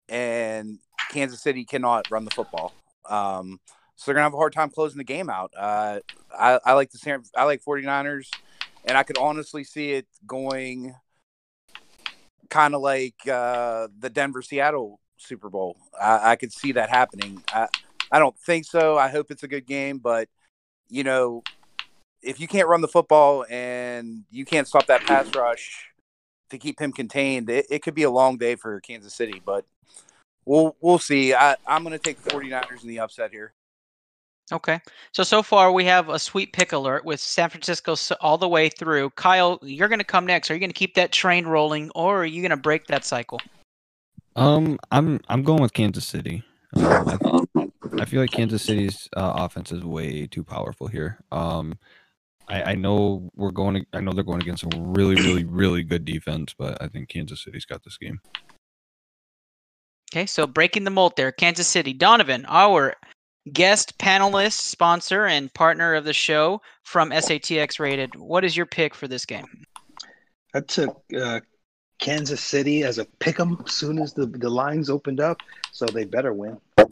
and Kansas City cannot run the football. Um, so they're gonna have a hard time closing the game out. Uh, I, I like the San, I like 49ers, and I could honestly see it going kind of like uh, the Denver Seattle Super Bowl. I, I could see that happening. I, I don't think so. I hope it's a good game, but you know, if you can't run the football and you can't stop that pass rush to keep him contained, it, it could be a long day for Kansas City. But we'll we'll see. I, I'm going to take the 49ers in the upset here. Okay. So so far we have a sweet pick alert with San Francisco all the way through. Kyle, you're going to come next. Are you going to keep that train rolling, or are you going to break that cycle? Um, I'm I'm going with Kansas City. Um, I, I feel like Kansas City's uh, offense is way too powerful here. Um, I, I know we're going. To, I know they're going against a really, really, really good defense, but I think Kansas City's got this game. Okay, so breaking the mold there, Kansas City. Donovan, our guest panelist, sponsor, and partner of the show from SATX Rated. What is your pick for this game? I took uh, Kansas City as a pick 'em as soon as the, the lines opened up, so they better win. and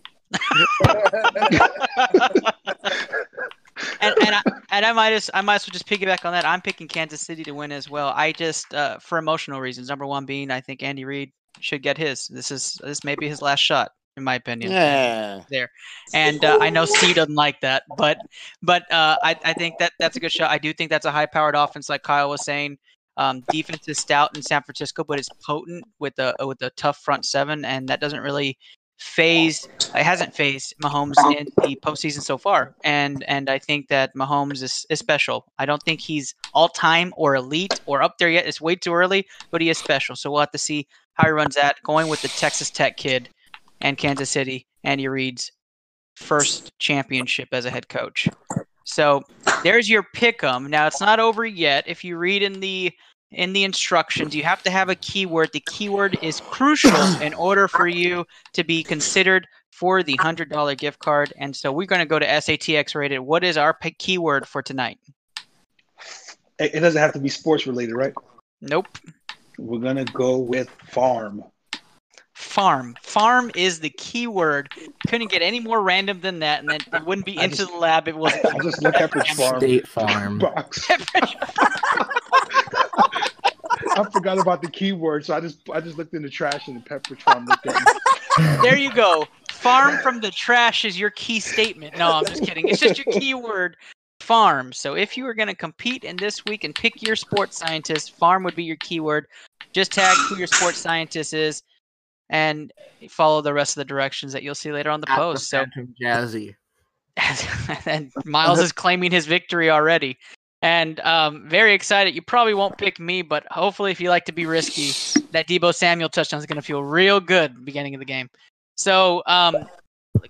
and I, and I might as I might as well just piggyback on that. I'm picking Kansas City to win as well. I just uh, for emotional reasons. Number one being I think Andy Reid should get his. This is this may be his last shot in my opinion. Yeah. There, and uh, I know C doesn't like that, but but uh, I I think that that's a good shot. I do think that's a high powered offense, like Kyle was saying. Um, defense is stout in San Francisco, but it's potent with a with a tough front seven, and that doesn't really faze. It hasn't fazed Mahomes in the postseason so far, and and I think that Mahomes is, is special. I don't think he's all time or elite or up there yet. It's way too early, but he is special. So we'll have to see how he runs that. Going with the Texas Tech kid and Kansas City, Andy Reid's first championship as a head coach. So there's your pick 'em. Now it's not over yet. If you read in the in the instructions, you have to have a keyword. The keyword is crucial in order for you to be considered for the hundred dollar gift card. And so we're going to go to SATX rated. What is our pick keyword for tonight? It, it doesn't have to be sports related, right? Nope. We're gonna go with farm. Farm. Farm is the keyword. Couldn't get any more random than that, and then it wouldn't be I into just- the lab. It was. I just look up the farm State Farm. box. I forgot about the keyword, so I just I just looked in the trash and the pepper farm looked at there you go. Farm from the trash is your key statement. No, I'm just kidding. It's just your keyword farm. So if you were going to compete in this week and pick your sports scientist, farm would be your keyword. Just tag who your sports scientist is and follow the rest of the directions that you'll see later on the At the post. So Jazzy. and Miles is claiming his victory already. And um, very excited. You probably won't pick me, but hopefully, if you like to be risky, that Deebo Samuel touchdown is going to feel real good at the beginning of the game. So um,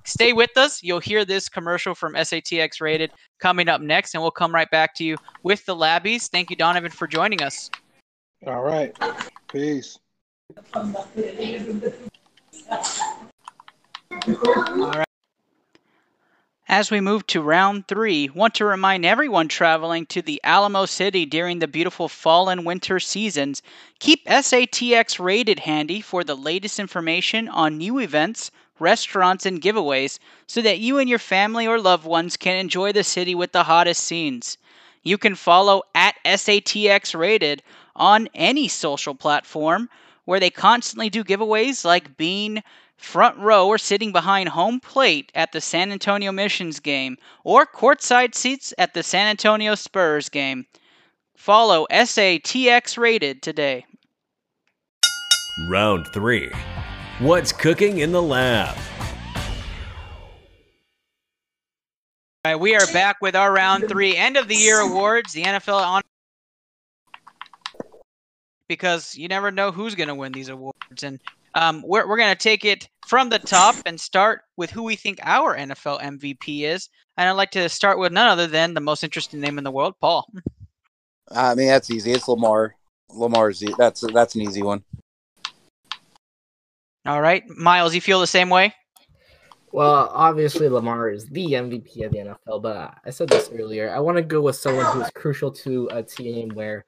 stay with us. You'll hear this commercial from SATX Rated coming up next, and we'll come right back to you with the Labbies. Thank you, Donovan, for joining us. All right, peace. As we move to round three, want to remind everyone traveling to the Alamo City during the beautiful fall and winter seasons, keep SATX rated handy for the latest information on new events, restaurants, and giveaways so that you and your family or loved ones can enjoy the city with the hottest scenes. You can follow at SATX rated on any social platform where they constantly do giveaways like being front row or sitting behind home plate at the San Antonio Missions game or courtside seats at the San Antonio Spurs game. Follow SATX rated today. Round three. What's cooking in the lab? All right, we are back with our round three end of the year awards. The NFL on because you never know who's going to win these awards, and um, we're we're going to take it from the top and start with who we think our NFL MVP is. And I'd like to start with none other than the most interesting name in the world, Paul. I mean, that's easy. It's Lamar. Lamar's that's that's an easy one. All right, Miles, you feel the same way? Well, obviously Lamar is the MVP of the NFL, but I said this earlier. I want to go with someone who is crucial to a team where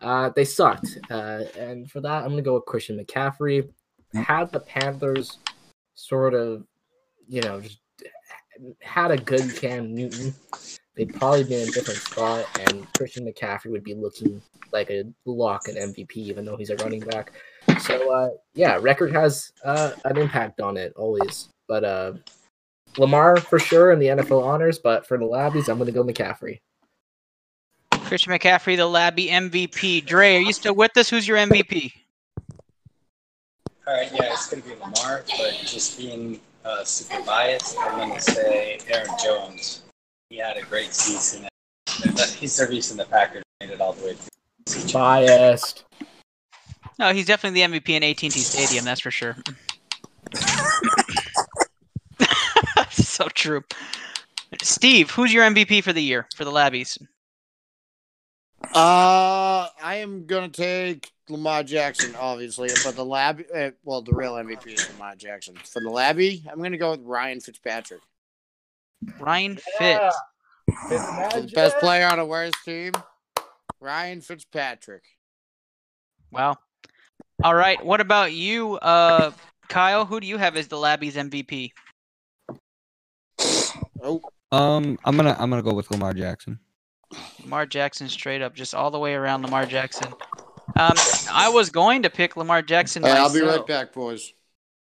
uh, they sucked, uh, and for that, I'm gonna go with Christian McCaffrey. Had the Panthers sort of, you know, just had a good Cam Newton, they'd probably be in a different spot, and Christian McCaffrey would be looking like a lock and MVP, even though he's a running back. So uh, yeah, record has uh, an impact on it always. But uh, Lamar for sure in the NFL honors, but for the Labbies, I'm going to go McCaffrey. Christian McCaffrey, the Labby MVP. Dre, are you still with us? Who's your MVP? All right, yeah, it's going to be Lamar, but just being uh, super biased, I'm going to say Aaron Jones. He had a great season. He's the reason the Packers made it all the way through. Biased. No, he's definitely the MVP in AT&T Stadium. That's for sure. so true. Steve, who's your MVP for the year for the Labbies? Uh, I am gonna take Lamar Jackson, obviously, but the lab, uh, well, the real MVP is Lamar Jackson. For the labby, I'm gonna go with Ryan Fitzpatrick, Ryan Yeah. Fitz. the best player on a worst team. Ryan Fitzpatrick. Wow. All right. What about you, uh, Kyle? Who do you have as the Labbies MVP? Oh, Um, I'm gonna I'm gonna go with Lamar Jackson. Lamar Jackson, straight up, just all the way around. Lamar Jackson. Um, I was going to pick Lamar Jackson. hey, I'll be right back, boys.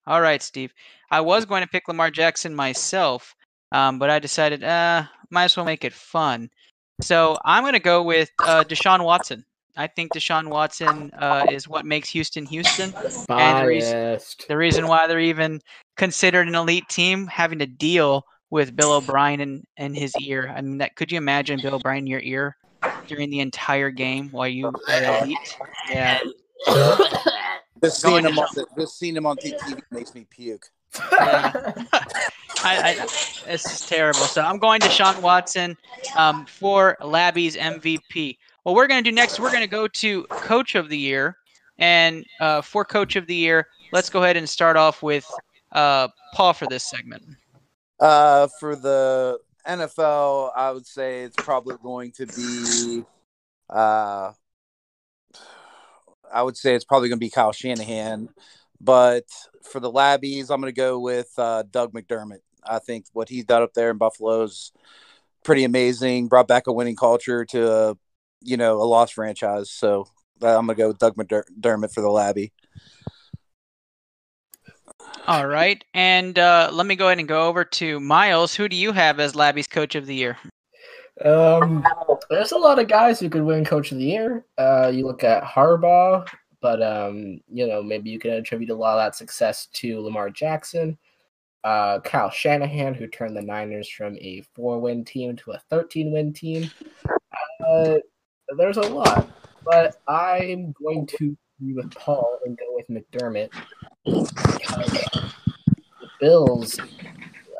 All right, Steve. I was going to pick Lamar Jackson myself, um, but I decided, uh, might as well make it fun. So I'm going to go with uh, Deshaun Watson. I think Deshaun Watson uh, is what makes Houston Houston. And the reason- The reason why they're even considered an elite team, having to deal with Bill O'Brien in, in his ear. I mean, that could you imagine Bill O'Brien in your ear during the entire game while you are elite? Yeah. Just Going seeing him on the, just seeing him on TV makes me puke. Yeah. I, I, it's just terrible. So I'm going to Sean Watson um, for Labby's MVP. What we're going to do next, we're going to go to Coach of the Year. And uh, for Coach of the Year, let's go ahead and start off with uh, Paul for this segment. Uh, for the NFL, I would say it's probably going to be. Uh, I would say it's probably going to be Kyle Shanahan, but for the Labbies, I'm going to go with uh, Doug McDermott. I think what he's done up there in Buffalo is pretty amazing. Brought back a winning culture to, uh, you know, a lost franchise. So I'm going to go with Doug McDermott for the Labbie. All right. And uh, let me go ahead and go over to Miles. Who do you have as Labby's Coach of the Year? Um, there's a lot of guys who could win Coach of the Year. Uh, you look at Harbaugh, but um, you know maybe you can attribute a lot of that success to Lamar Jackson. Uh, Kyle Shanahan, who turned the Niners from a four-win team to a 13-win team. Uh, there's a lot, but I'm going to agree with Paul and go with McDermott. Because The Bills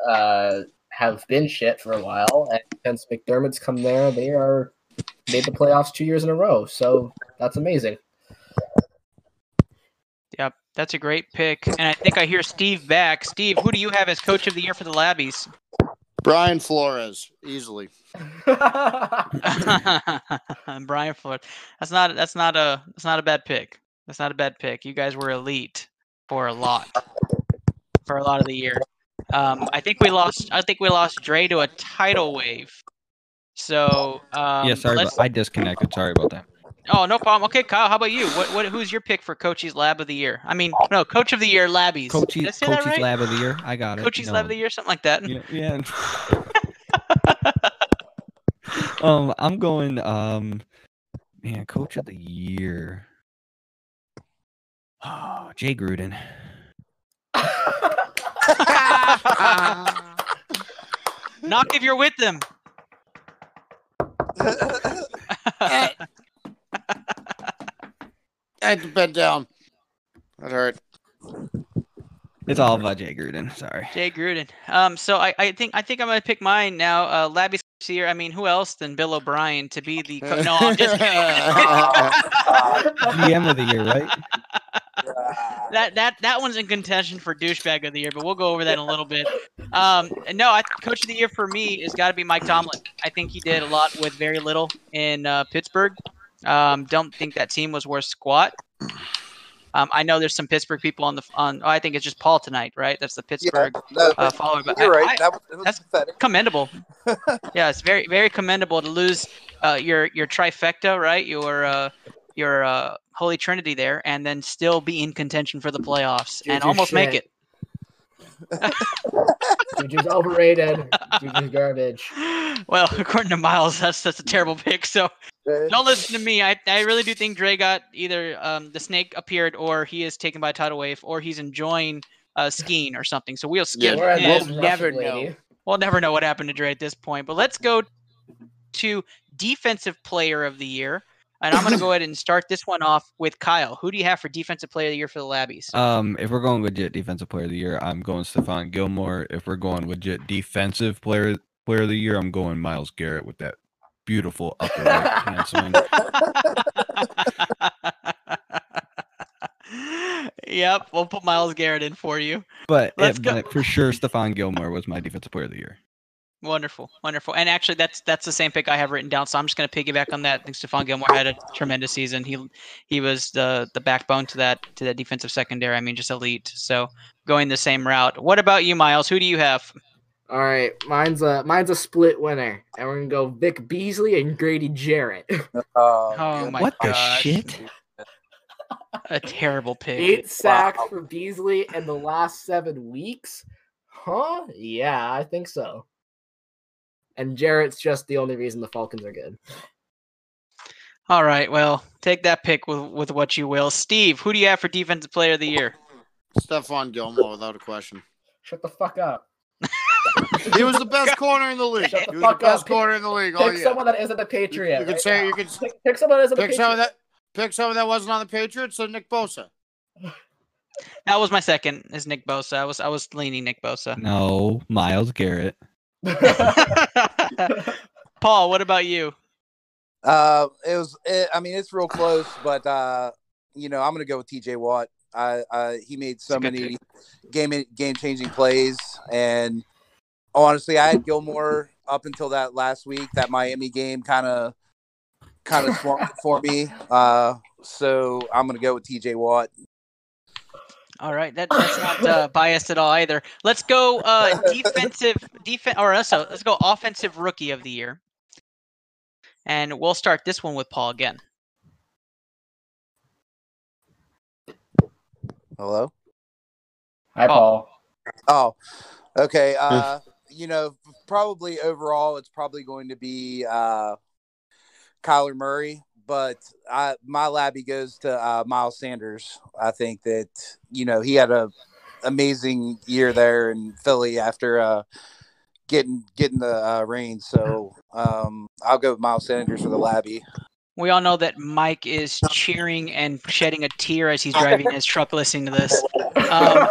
uh, have been shit for a while, and since McDermott's come there, they are made the playoffs two years in a row. So that's amazing. Yep, that's a great pick. And I think I hear Steve back. Steve, who do you have as Coach of the Year for the Labbies? Brian Flores, easily. Brian Floyd. That's not that's not a that's not a bad pick. That's not a bad pick. You guys were elite for a lot. For a lot of the year. Um, I think we lost I think we lost Dre to a tidal wave. So um, yeah, sorry, about, I disconnected. Sorry about that. Oh, no problem. Okay, Kyle, how about you? What what who's your pick for Coach's Lab of the Year? I mean, no, Coach of the Year Labbies. Did I Coach's, say that right? Lab of the Year. I got it. Coach's No. Lab of the Year, something like that. Yeah, yeah. um, I'm going. Um, man, Coach of the Year. Oh, Jay Gruden. Knock if you're with them. I had to bend down. That hurt. It's all about Jay Gruden. Sorry. Jay Gruden. Um, so I, I think I think I'm gonna pick mine now. Uh, Labby's here. I mean, who else than Bill O'Brien to be the? Co- no, I'm just kidding. GM of the Year, right? that that that one's in contention for douchebag of the year, but we'll go over that in a little bit. Um, no, I coach of the year for me has got to be Mike Tomlin. I think he did a lot with very little in uh, Pittsburgh. Um, don't think that team was worth squat. Um, I know there's some Pittsburgh people on the on. Oh, I think it's just Paul tonight, right? That's the Yeah, Pittsburgh no, uh, follower. But you're I- right. I- that was that's- pathetic. commendable. yeah, it's very very commendable to lose uh, your your trifecta, right? Your uh, your uh, holy trinity there, and then still be in contention for the playoffs and Juju almost make shit. it. Juju's overrated. Juju's garbage. Well, according to Miles, that's that's a terrible pick. So don't listen to me. I, I really do think Dre got either um, the snake appeared, or he is taken by a tidal wave, or he's enjoying uh, skiing or something. So we'll skip. Or as and- this we'll never lady. know. We'll never know what happened to Dre at this point. But let's go to defensive player of the year. And I'm going to go ahead and start this one off with Kyle. Who do you have for defensive player of the year for the Labbies? Um, if we're going legit defensive player of the year, I'm going Stephon Gilmore. If we're going legit defensive player player of the year, I'm going Myles Garrett with that beautiful upper right hand swing. yep, we'll put Myles Garrett in for you. But, it, but for sure, Stephon Gilmore was my defensive player of the year. Wonderful, wonderful. And actually, that's that's the same pick I have written down. So I'm just going to piggyback on that. I think Stephon Gilmore had a tremendous season. He he was the the backbone to that to that defensive secondary. I mean, just elite. So going the same route. What about you, Miles? Who do you have? All right, mine's a mine's a split winner, and we're gonna go Vic Beasley and Grady Jarrett. Oh, Oh good. my what the shit? A terrible pick. Eight sacks Wow. for Beasley in the last seven weeks. Huh? Yeah, I think so. And Jarrett's just the only reason the Falcons are good. All right. Well, take that pick with with what you will. Steve, who do you have for defensive player of the year? Stephon Gilmore, without a question. Shut the fuck up. He was the best corner in the league. Shut the He was the fuck up. best corner in the league. all Pick year. someone that isn't a You, Patriot. you can right say you can pick, pick someone that isn't a pick Patriot. someone that pick someone that wasn't on the Patriots. So Nick Bosa. That was my second. Is Nick Bosa? I was I was leaning Nick Bosa. No, Myles Garrett. Paul, what about you? Uh, it was. It, I mean, it's real close, but uh, you know, I'm gonna go with T.J. Watt. I, I he made so It's a good many game game changing plays, and honestly, I had Gilmore up until that last week. That Miami game kind of kind of swung for me. Uh, so I'm gonna go with T.J. Watt. All right, that, that's not uh, biased at all either. Let's go uh, defensive defense, or so let's go offensive rookie of the year, and we'll start this one with Paul again. Hello. Hi, Paul. Paul. Oh, okay. Uh, you know, probably overall, it's probably going to be uh, Kyler Murray, but I, my labby goes to uh, Miles Sanders. I think that you know he had a amazing year there in Philly after uh, getting getting the uh, reins. So um, I'll go with Miles Sanders for the labby. We all know that Mike is cheering and shedding a tear as he's driving his truck listening to this. Um,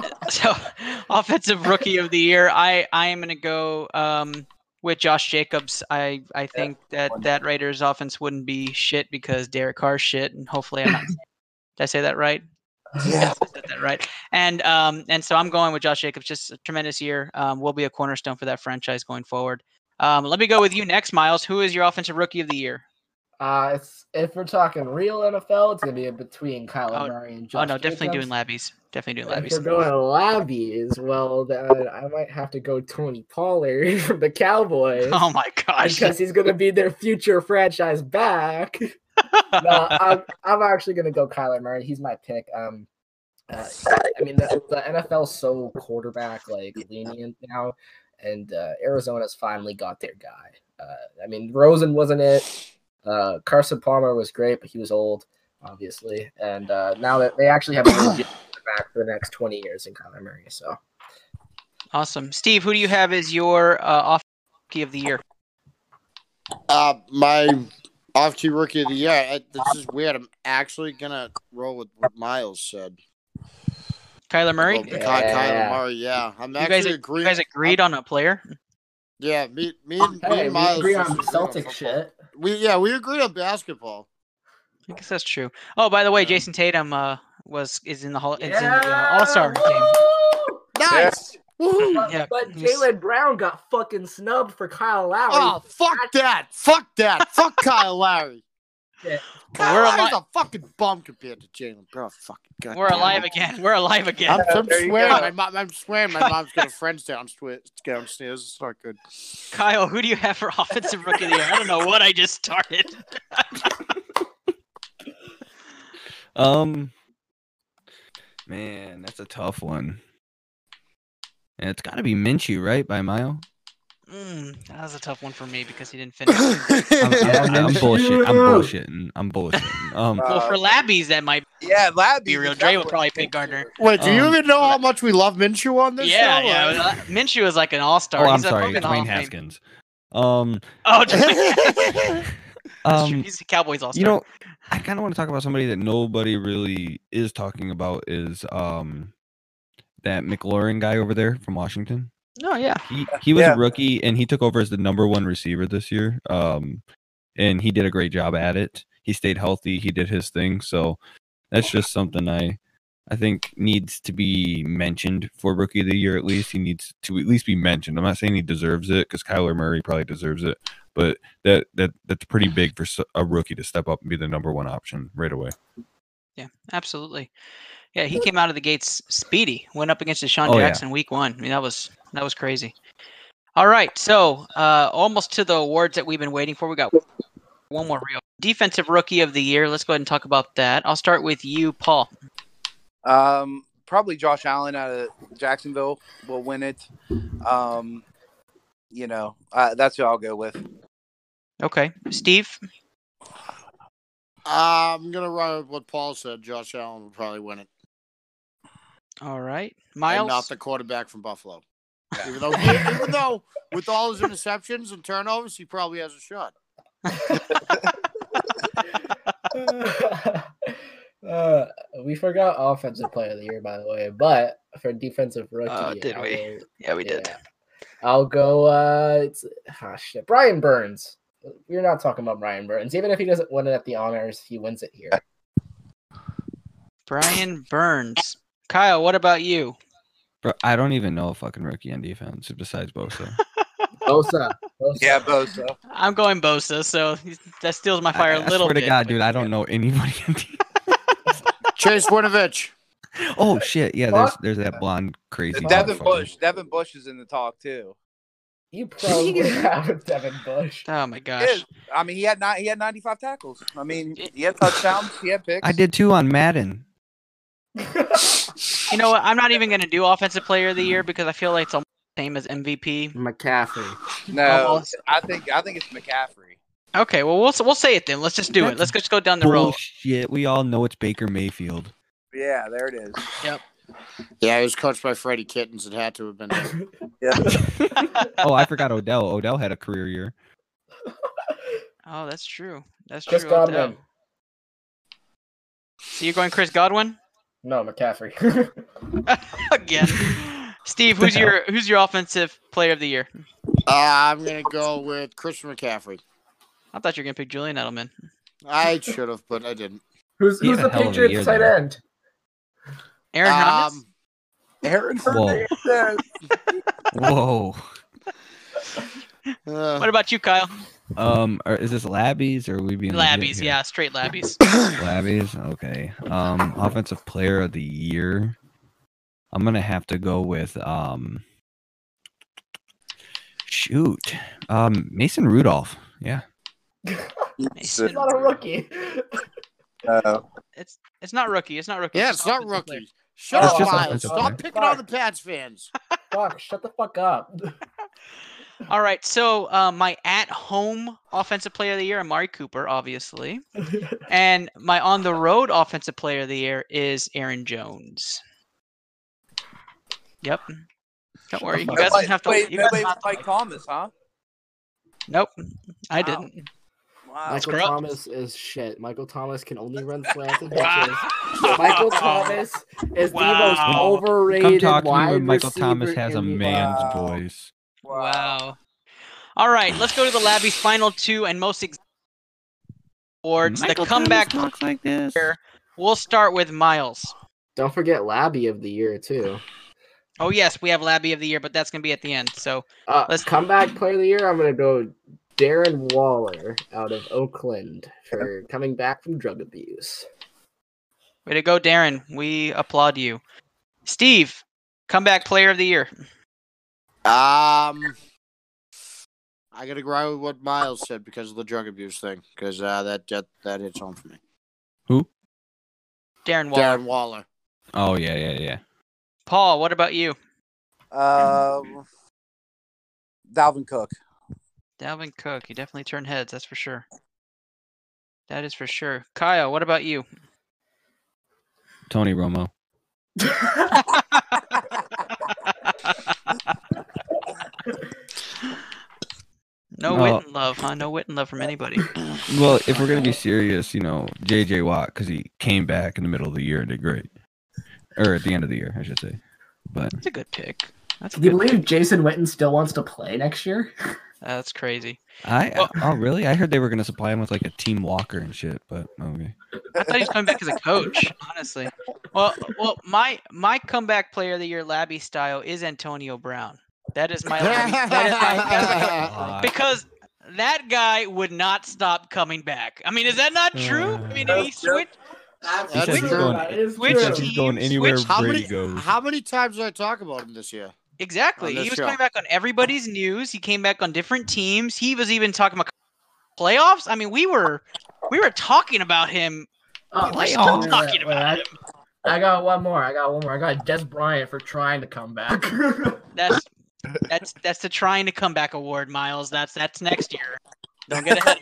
so, offensive rookie of the year, I I am gonna go um, with Josh Jacobs. I I think that that Raiders offense wouldn't be shit because Derek Carr's shit, and hopefully I'm not. did I say that right? Yeah. I said that right. And um and so I'm going with Josh Jacobs. Just a tremendous year. Um, will be a cornerstone for that franchise going forward. Um, let me go with you next, Miles. Who is your offensive rookie of the year? Uh, it's, if we're talking real NFL, it's gonna be between Kyler Oh, Murray and Josh oh no, definitely doing labbies. Definitely doing If we're labbies. going labbies, well, then I might have to go Tony Pollard from the Cowboys Oh my gosh. because he's gonna be their future franchise back. no, I'm, I'm actually gonna go Kyler Murray. He's my pick. Um, uh, I mean, the, the NFL's so quarterback like lenient now, and uh, Arizona's finally got their guy. Uh, I mean, Rosen wasn't it. Uh, Carson Palmer was great, but he was old, obviously. And uh, now that they actually have a legit quarterback for the next 20 years in Kyler Murray, so Awesome. Steve, who do you have as your uh, off rookie of the year? Uh, my off-key rookie of the year. I, this is weird. I'm actually gonna roll with what Miles said. Kyler Murray? Well, You Kyler Yeah. Murray. Yeah, I'm guys, actually you guys agreed on a player? Yeah, me, me, and, me hey, and we Miles agree on agreed Celtic shit. We yeah, we agree on basketball. I guess that's true. Oh, by the way, Jayson Tatum uh, was is in the hall. Is in the uh, All Star game. Woo! Nice. Woohoo. But, Yeah, but Jaylen Brown got fucking snubbed for Kyle Lowry. Oh, fuck that. Fuck that. fuck Kyle Larry. shit. Kyle We're Lowry's alive. a fucking bum compared to Jalen. Bro, fucking god. We're alive it. again. We're alive again. I'm, I'm There you swearing. go. My mom, I'm swearing. My mom's got friends downstairs. Downstairs. It's not good. Kyle, who do you have for offensive rookie of the year? I don't know what I just started. Um, man, that's a tough one. And it's got to be Minshew, right? By mile. Mm, that was a tough one for me because he didn't finish. I'm, Yeah, I'm, I'm Minshew. bullshit. I'm bullshitting. I'm bullshitting. Um, well, for Labbies, that might Yeah, Labby. be real. Dre would probably pick Gardner. Wait, do you Um, even know how much we love Minshew on this Yeah, show? yeah. or- uh, Minshew is like an all-star. oh, I'm He's a sorry, fucking Dwayne Haskins. Um, Oh, Dwayne. That's true. um, He's a Cowboys all-star. you know, I kind of want to talk about somebody that nobody really is talking about is um that McLaurin guy over there from Washington. no, yeah. He he was Yeah. a rookie and he took over as the number one receiver this year. Um, and he did a great job at it. He stayed healthy. He did his thing. So that's just something I I think needs to be mentioned for rookie of the year at least. He needs to at least be mentioned. I'm not saying he deserves it because Kyler Murray probably deserves it, but that that that's pretty big for a rookie to step up and be the number one option right away. Yeah, absolutely. Yeah, he came out of the gates speedy. Went up against DeSean Oh, yeah. Jackson week one. I mean, that was that was crazy. All right, so uh, almost to the awards that we've been waiting for. We got one more real defensive rookie of the year. Let's go ahead and talk about that. I'll start with you, Paul. Um, probably Josh Allen out of Jacksonville will win it. Um, you know, uh, that's who I'll go with. Okay, Steve. I'm gonna run with what Paul said. Josh Allen will probably win it, All right, and Miles. not the quarterback from Buffalo. Even though, even though with all his interceptions and turnovers, he probably has a shot. uh, we forgot offensive player of the year, by the way, but for defensive rookie, Oh, did we? will- yeah, we did. yeah. I'll go. Uh, it's ah, shit. Brian Burns. We're not talking about Brian Burns. Even if he doesn't win it at the honors, he wins it here. Brian Burns. Kyle, what about you? Bro, I don't even know a fucking rookie on defense besides Bosa. Bosa. Bosa. Yeah, Bosa. I'm going Bosa, so that steals my fire I a little I swear bit. to God, dude, I don't know anybody on defense. Chase Winovich. Oh shit, yeah, there's there's that blonde crazy. Devin motherfucker. Bush. Devin Bush is in the talk too. You probably have Devin Bush. Oh my He gosh. I mean, he had not. He had 95 tackles. I mean, he had touchdowns. He had picks. I did too on Madden. You know what? I'm not even going to do offensive player of the year because I feel like it's almost the same as MVP. McCaffrey. No, Almost. I think I think it's McCaffrey. Okay, well we'll we'll say it then. Let's just do it. Let's just go down the road. Bullshit. We all know it's Baker Mayfield. Yeah, there it is. Yep. Yeah, he was coached by Freddie Kitchens. It had to have been. him. Yeah. Oh, I forgot Odell. Odell had a career year. Oh, that's true. That's Chris true. Odell. Godwin. So you're going Chris Godwin No, McCaffrey. again. Steve, who's your who's your offensive player of the year? Uh, I'm gonna go with Christian McCaffrey. I thought you were gonna pick Julian Edelman. I should have, but I didn't. who's who's had the hell Patriots tight though. end? Aaron Hernandez. Um, Aaron Whoa. Hernandez. Whoa. uh, What about you, Kyle? Um, or is this Labbies or are we being legit Labbies, yeah, straight Labbies. Labbies. Okay. Um, offensive player of the year. I'm gonna have to go with um. Shoot, um, Mason Rudolph. Yeah. He's not a rookie. Uh, It's it's not rookie. It's not rookie. yeah, just it's not offensive player. Rookie. Shut up, just Miles. Stop player. picking on the Pats fans. Fuck, shut the fuck up. All right, so uh, my at-home offensive player of the year, Amari Cooper, obviously, and my on-the-road offensive player of the year is Aaron Jones. Yep. Don't worry, you fuck guys don't have to. wait, you guys nobody don't have to- Mike Thomas, huh? Nope, I Wow. didn't. Wow. Michael corrupt. Thomas is shit. Michael Thomas can only run slants and Wow. pitches. Michael Thomas is the most Wow. overrated Come talk to me when Michael Thomas has a man's Wow. voice. Wow. All right, let's go to the Labby's final two and most ex- awards. Michael the comeback. Thomas talks like this. player. We'll start with Miles. Don't forget Labby of the year too. Oh yes, we have Labby of the year, but that's gonna be at the end. So Uh, Let's- comeback player of the year. I'm gonna go Darren Waller out of Oakland for coming back from drug abuse. Way to go, Darren. We applaud you. Steve, comeback player of the year. Um, I gotta agree with what Miles said because of the drug abuse thing, because uh, that, that that hits home for me. Who? Darren Waller. Darren Waller. Oh yeah, yeah, yeah. Paul, what about you? Um, Dalvin Cook. Dalvin Cook. You definitely turn heads, that's for sure. That is for sure. Kyle, what about you? Tony Romo. No Witten love, huh? No Witten love from anybody. Well, if we're gonna be serious, you know, J.J. Watt because he came back in the middle of the year and did great, or at the end of the year, I should say. But That's a good pick. That's a Do you good believe Jason Witten still wants to play next year? Ah, that's crazy. I Well- oh really? I heard they were gonna supply him with like a team walker and shit. But okay. I thought he was coming back as a coach, honestly. Well, well, my my comeback player of the year, Labby style, is Antonio Brown. That is my, that is my, that is my because that guy would not stop coming back. I mean, is that not true? I mean, he switched. That's says he's true. going- That is Which true. he's going anywhere switched- How Brady many goes. how many times did I talk about him this year? Exactly. He was show. coming back on everybody's news. He came back on different teams. He was even talking about playoffs. I mean, we were we were talking about him. Oh, We're still wait, talking wait, about I, him. I got one more. I got one more. I got Dez Bryant for trying to come back. That's that's that's the trying to come back award, Miles. That's that's next year. Don't get ahead.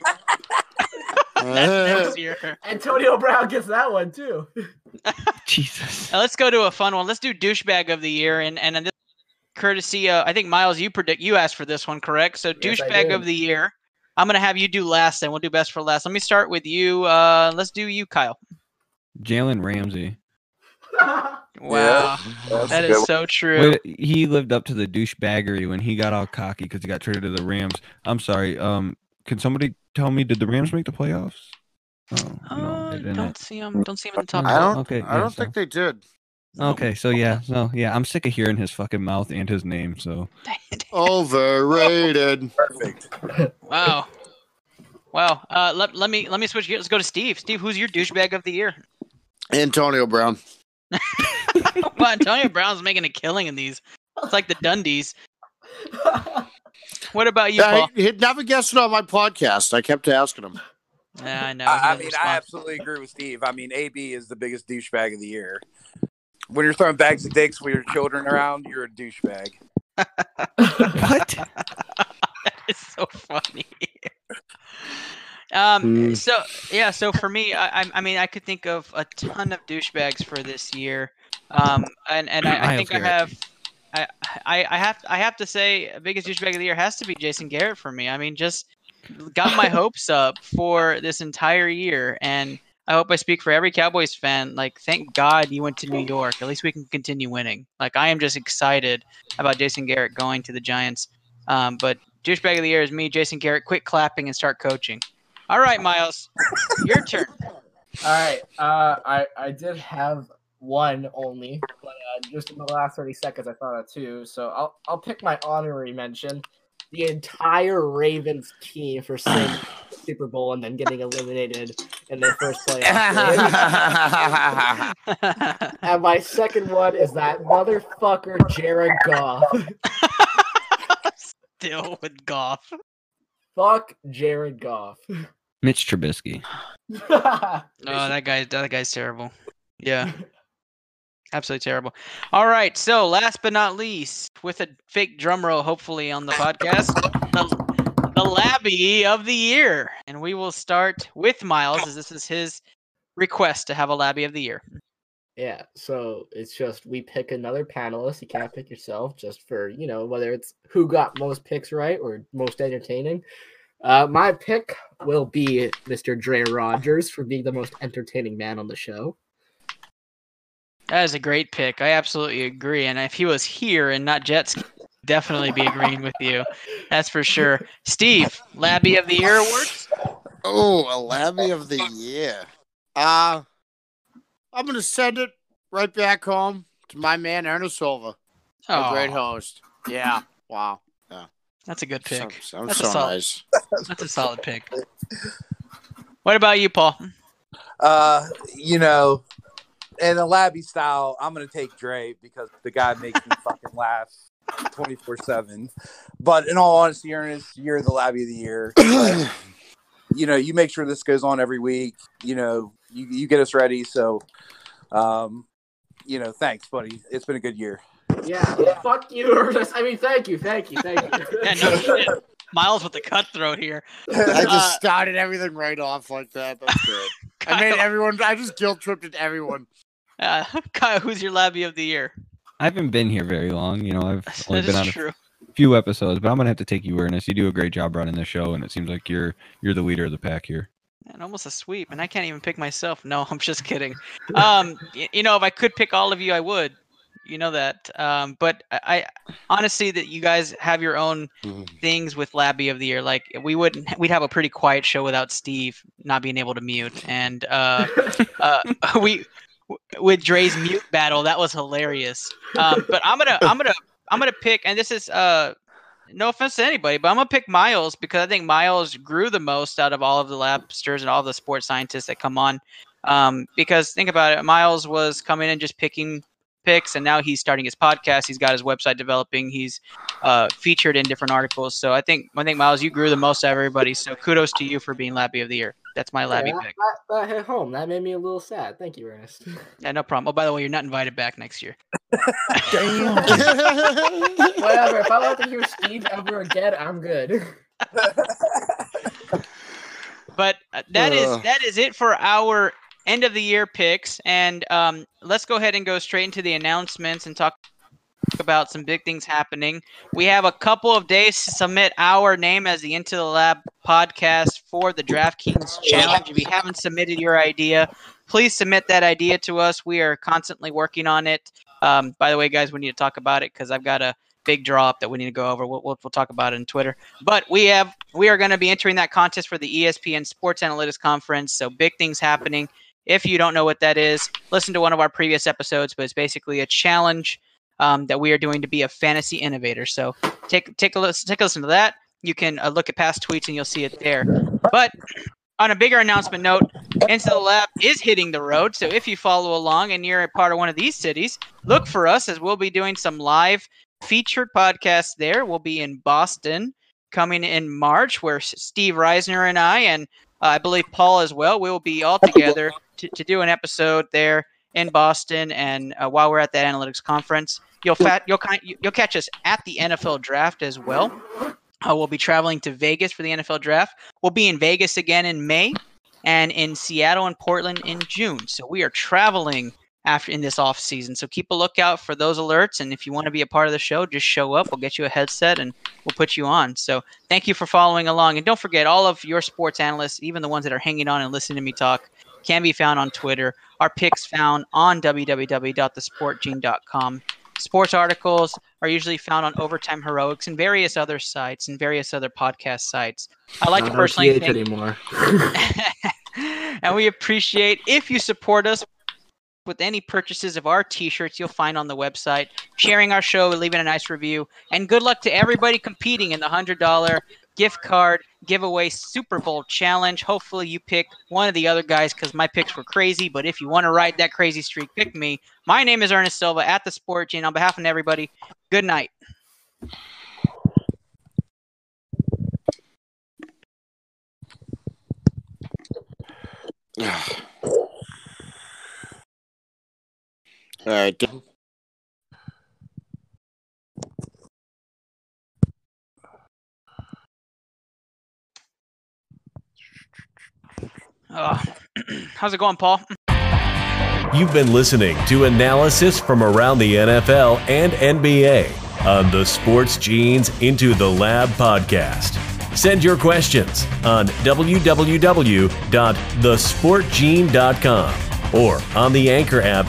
that's next year. Antonio Brown gets that one too. Jesus. Now let's go to a fun one. Let's do douchebag of the year, and and this courtesy. Uh, I think Miles, you predict you asked for this one, correct? So Yes, douchebag of the year. I'm gonna have you do last, and we'll do best for last. Let me start with you. Uh, let's do you, Kyle. Jalen Ramsey. Wow, That's that a is good so true. Wait, he lived up to the douchebaggery when he got all cocky because he got traded to the Rams. I'm sorry. Um, can somebody tell me did the Rams make the playoffs? Oh, no, Uh, didn't. don't see them. Don't see them in the top. I don't. Okay, I don't so- think they did. Okay, so yeah, so yeah, I'm sick of hearing his fucking mouth and his name. So Overrated. Perfect. Wow. Wow. Uh, let, let me let me switch gears. Let's go to Steve. Steve, who's your douchebag of the year? Antonio Brown. well, Antonio Brown's making a killing in these. It's like the Dundies. What about you, Yeah, Paul? he, he'd never guessed it on my podcast. I kept asking him. Yeah, I know. I, I mean, respond. I absolutely agree with Steve. I mean, AB is the biggest douchebag of the year. When you're throwing bags of dicks with your children around, you're a douchebag. what? it's so funny. Um. Mm. So yeah. So for me, I, I I mean, I could think of a ton of douchebags for this year. Um. And and I, I think I have. I, I I have I have to say biggest douchebag of the year has to be Jason Garrett for me. I mean, just got my hopes up for this entire year, and I hope I speak for every Cowboys fan. Like, thank God you went to New York. At least we can continue winning. Like, I am just excited about Jason Garrett going to the Giants. Um, but douchebag of the year is me, Jason Garrett. Quit clapping and start coaching. All right, Miles, your turn. All right. Uh, I I did have one only, but uh, just in the last thirty seconds, I thought of two. So I'll I'll pick my honorary mention. The entire Ravens team for saying the Super Bowl and then getting eliminated in their first playoff game. And my second one is that motherfucker Jared Goff. Still with Goff. Fuck Jared Goff. Mitch Trubisky. Oh, that guy, that guy's terrible. Yeah, absolutely terrible. All right, so last but not least, with a fake drum roll, hopefully on the podcast, the, the Labby of the year, and we will start with Miles, as this is his request to have a Labby of the year. Yeah, so it's just we pick another panelist. You can't pick yourself just for, you know, whether it's who got most picks right or most entertaining. Uh, my pick will be Mr. Dre Rogers for being the most entertaining man on the show. That is a great pick. I absolutely agree. And if he was here and not Jets, definitely be agreeing with you. That's for sure. Steve, Labby of the year awards. Oh, a Labby of the year. Uh, I'm going to send it right back home to my man, Ernest Silva. A great host. Yeah. Wow. Yeah. That's a good pick. Sounds, sounds That's a so solid- nice. That's a solid pick. What about you, Paul? Uh, you know, in the Labby style, I'm gonna take Dre because the guy makes me fucking laugh 24 seven. But in all honesty, Ernest, you're the Labby of the year. you know, you make sure this goes on every week. You know, you, you get us ready. So, um, you know, thanks, buddy. It's been a good year. Yeah, fuck you, Ernest. I mean, thank you, thank you, thank you. Yeah, no shit. Miles with the cutthroat here. I Uh, just started everything right off like that. That's good. I made everyone. I just guilt tripped everyone. uh, Kyle, who's your Labby of the year? I haven't been here very long. You know, I've only been is on a few episodes, but I'm gonna have to take you, Ernest. You do a great job running the show, and it seems like you're you're the leader of the pack here. And almost a sweep, and I can't even pick myself. No, I'm just kidding. Um, y- you know, if I could pick all of you, I would. You know that. Um, but I, I honestly that you guys have your own things with Labby of the year. Like we wouldn't, we'd have a pretty quiet show without Steve not being able to mute, and uh, uh, we with Dre's mute battle that was hilarious. Um, but I'm gonna, I'm gonna, I'm gonna pick, and this is uh, no offense to anybody, but I'm gonna pick Miles because I think Miles grew the most out of all of the labsters and all the sports scientists that come on. Um, because think about it, Miles was coming in just picking picks, and now he's starting his podcast. He's got his website developing. He's uh, featured in different articles. So I think I think Miles, you grew the most out of everybody. So kudos to you for being Labby of the year. That's my Labby Yeah, pick. That, that hit home. That made me a little sad. Thank you, Ernest. Yeah, no problem. Oh, by the way, you're not invited back next year. Whatever. If I don't have to hear Steve ever again, I'm good. But uh, that is that is it for our end of the year picks, and um, let's go ahead and go straight into the announcements and talk about some big things happening. We have a couple of days to submit our name as the Into the Lab podcast for the DraftKings Challenge. If you haven't submitted your idea, please submit that idea to us. We are constantly working on it. Um, by the way, guys, we need to talk about it because I've got a big draw up that we need to go over. We'll, we'll, we'll talk about it on Twitter. But we have we are going to be entering that contest for the ESPN Sports Analytics Conference. So big things happening. If you don't know what that is, listen to one of our previous episodes. But it's basically a challenge um, that we are doing to be a fantasy innovator. So take take a listen, take a listen to that. You can uh, look at past tweets and you'll see it there. But on a bigger announcement note, Into the Lab is hitting the road. So if you follow along and you're a part of one of these cities, look for us as we'll be doing some live featured podcasts there. We'll be in Boston coming in March, where Steve Reisner and I, and uh, I believe Paul as well, we will be all together to, to do an episode there in Boston. And uh, while we're at that analytics conference, you'll fat you'll kind you'll catch us at the NFL draft as well. Uh, we'll be traveling to Vegas for the NFL draft. We'll be in Vegas again in May, and in Seattle and Portland in June. So we are traveling after in this off season. So keep a lookout for those alerts. And if you want to be a part of the show, just show up. We'll get you a headset and we'll put you on. So thank you for following along. And don't forget, all of your sports analysts, even the ones that are hanging on and listening to me talk, can be found on Twitter. Our picks found on www.thesportgene.com. Sports articles are usually found on Overtime Heroics and various other sites and various other podcast sites. I like to Not personally RTH thank anymore. and we appreciate if you support us with any purchases of our t-shirts you'll find on the website sharing our show leaving a nice review and good luck to everybody competing in the $100 gift card giveaway super bowl challenge hopefully you pick one of the other guys because my picks were crazy but if you want to ride that crazy streak pick me my name is ernest silva at the sport Gene. on behalf of everybody good night All right. How's it going paul You've been listening to analysis from around the NFL and NBA on the Sports Genes Into the Lab podcast. Send your questions on www.thesportgene.com or on the Anchor app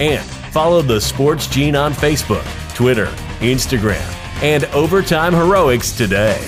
and follow the Sports Gene on Facebook, Twitter, Instagram, and Overtime Heroics today.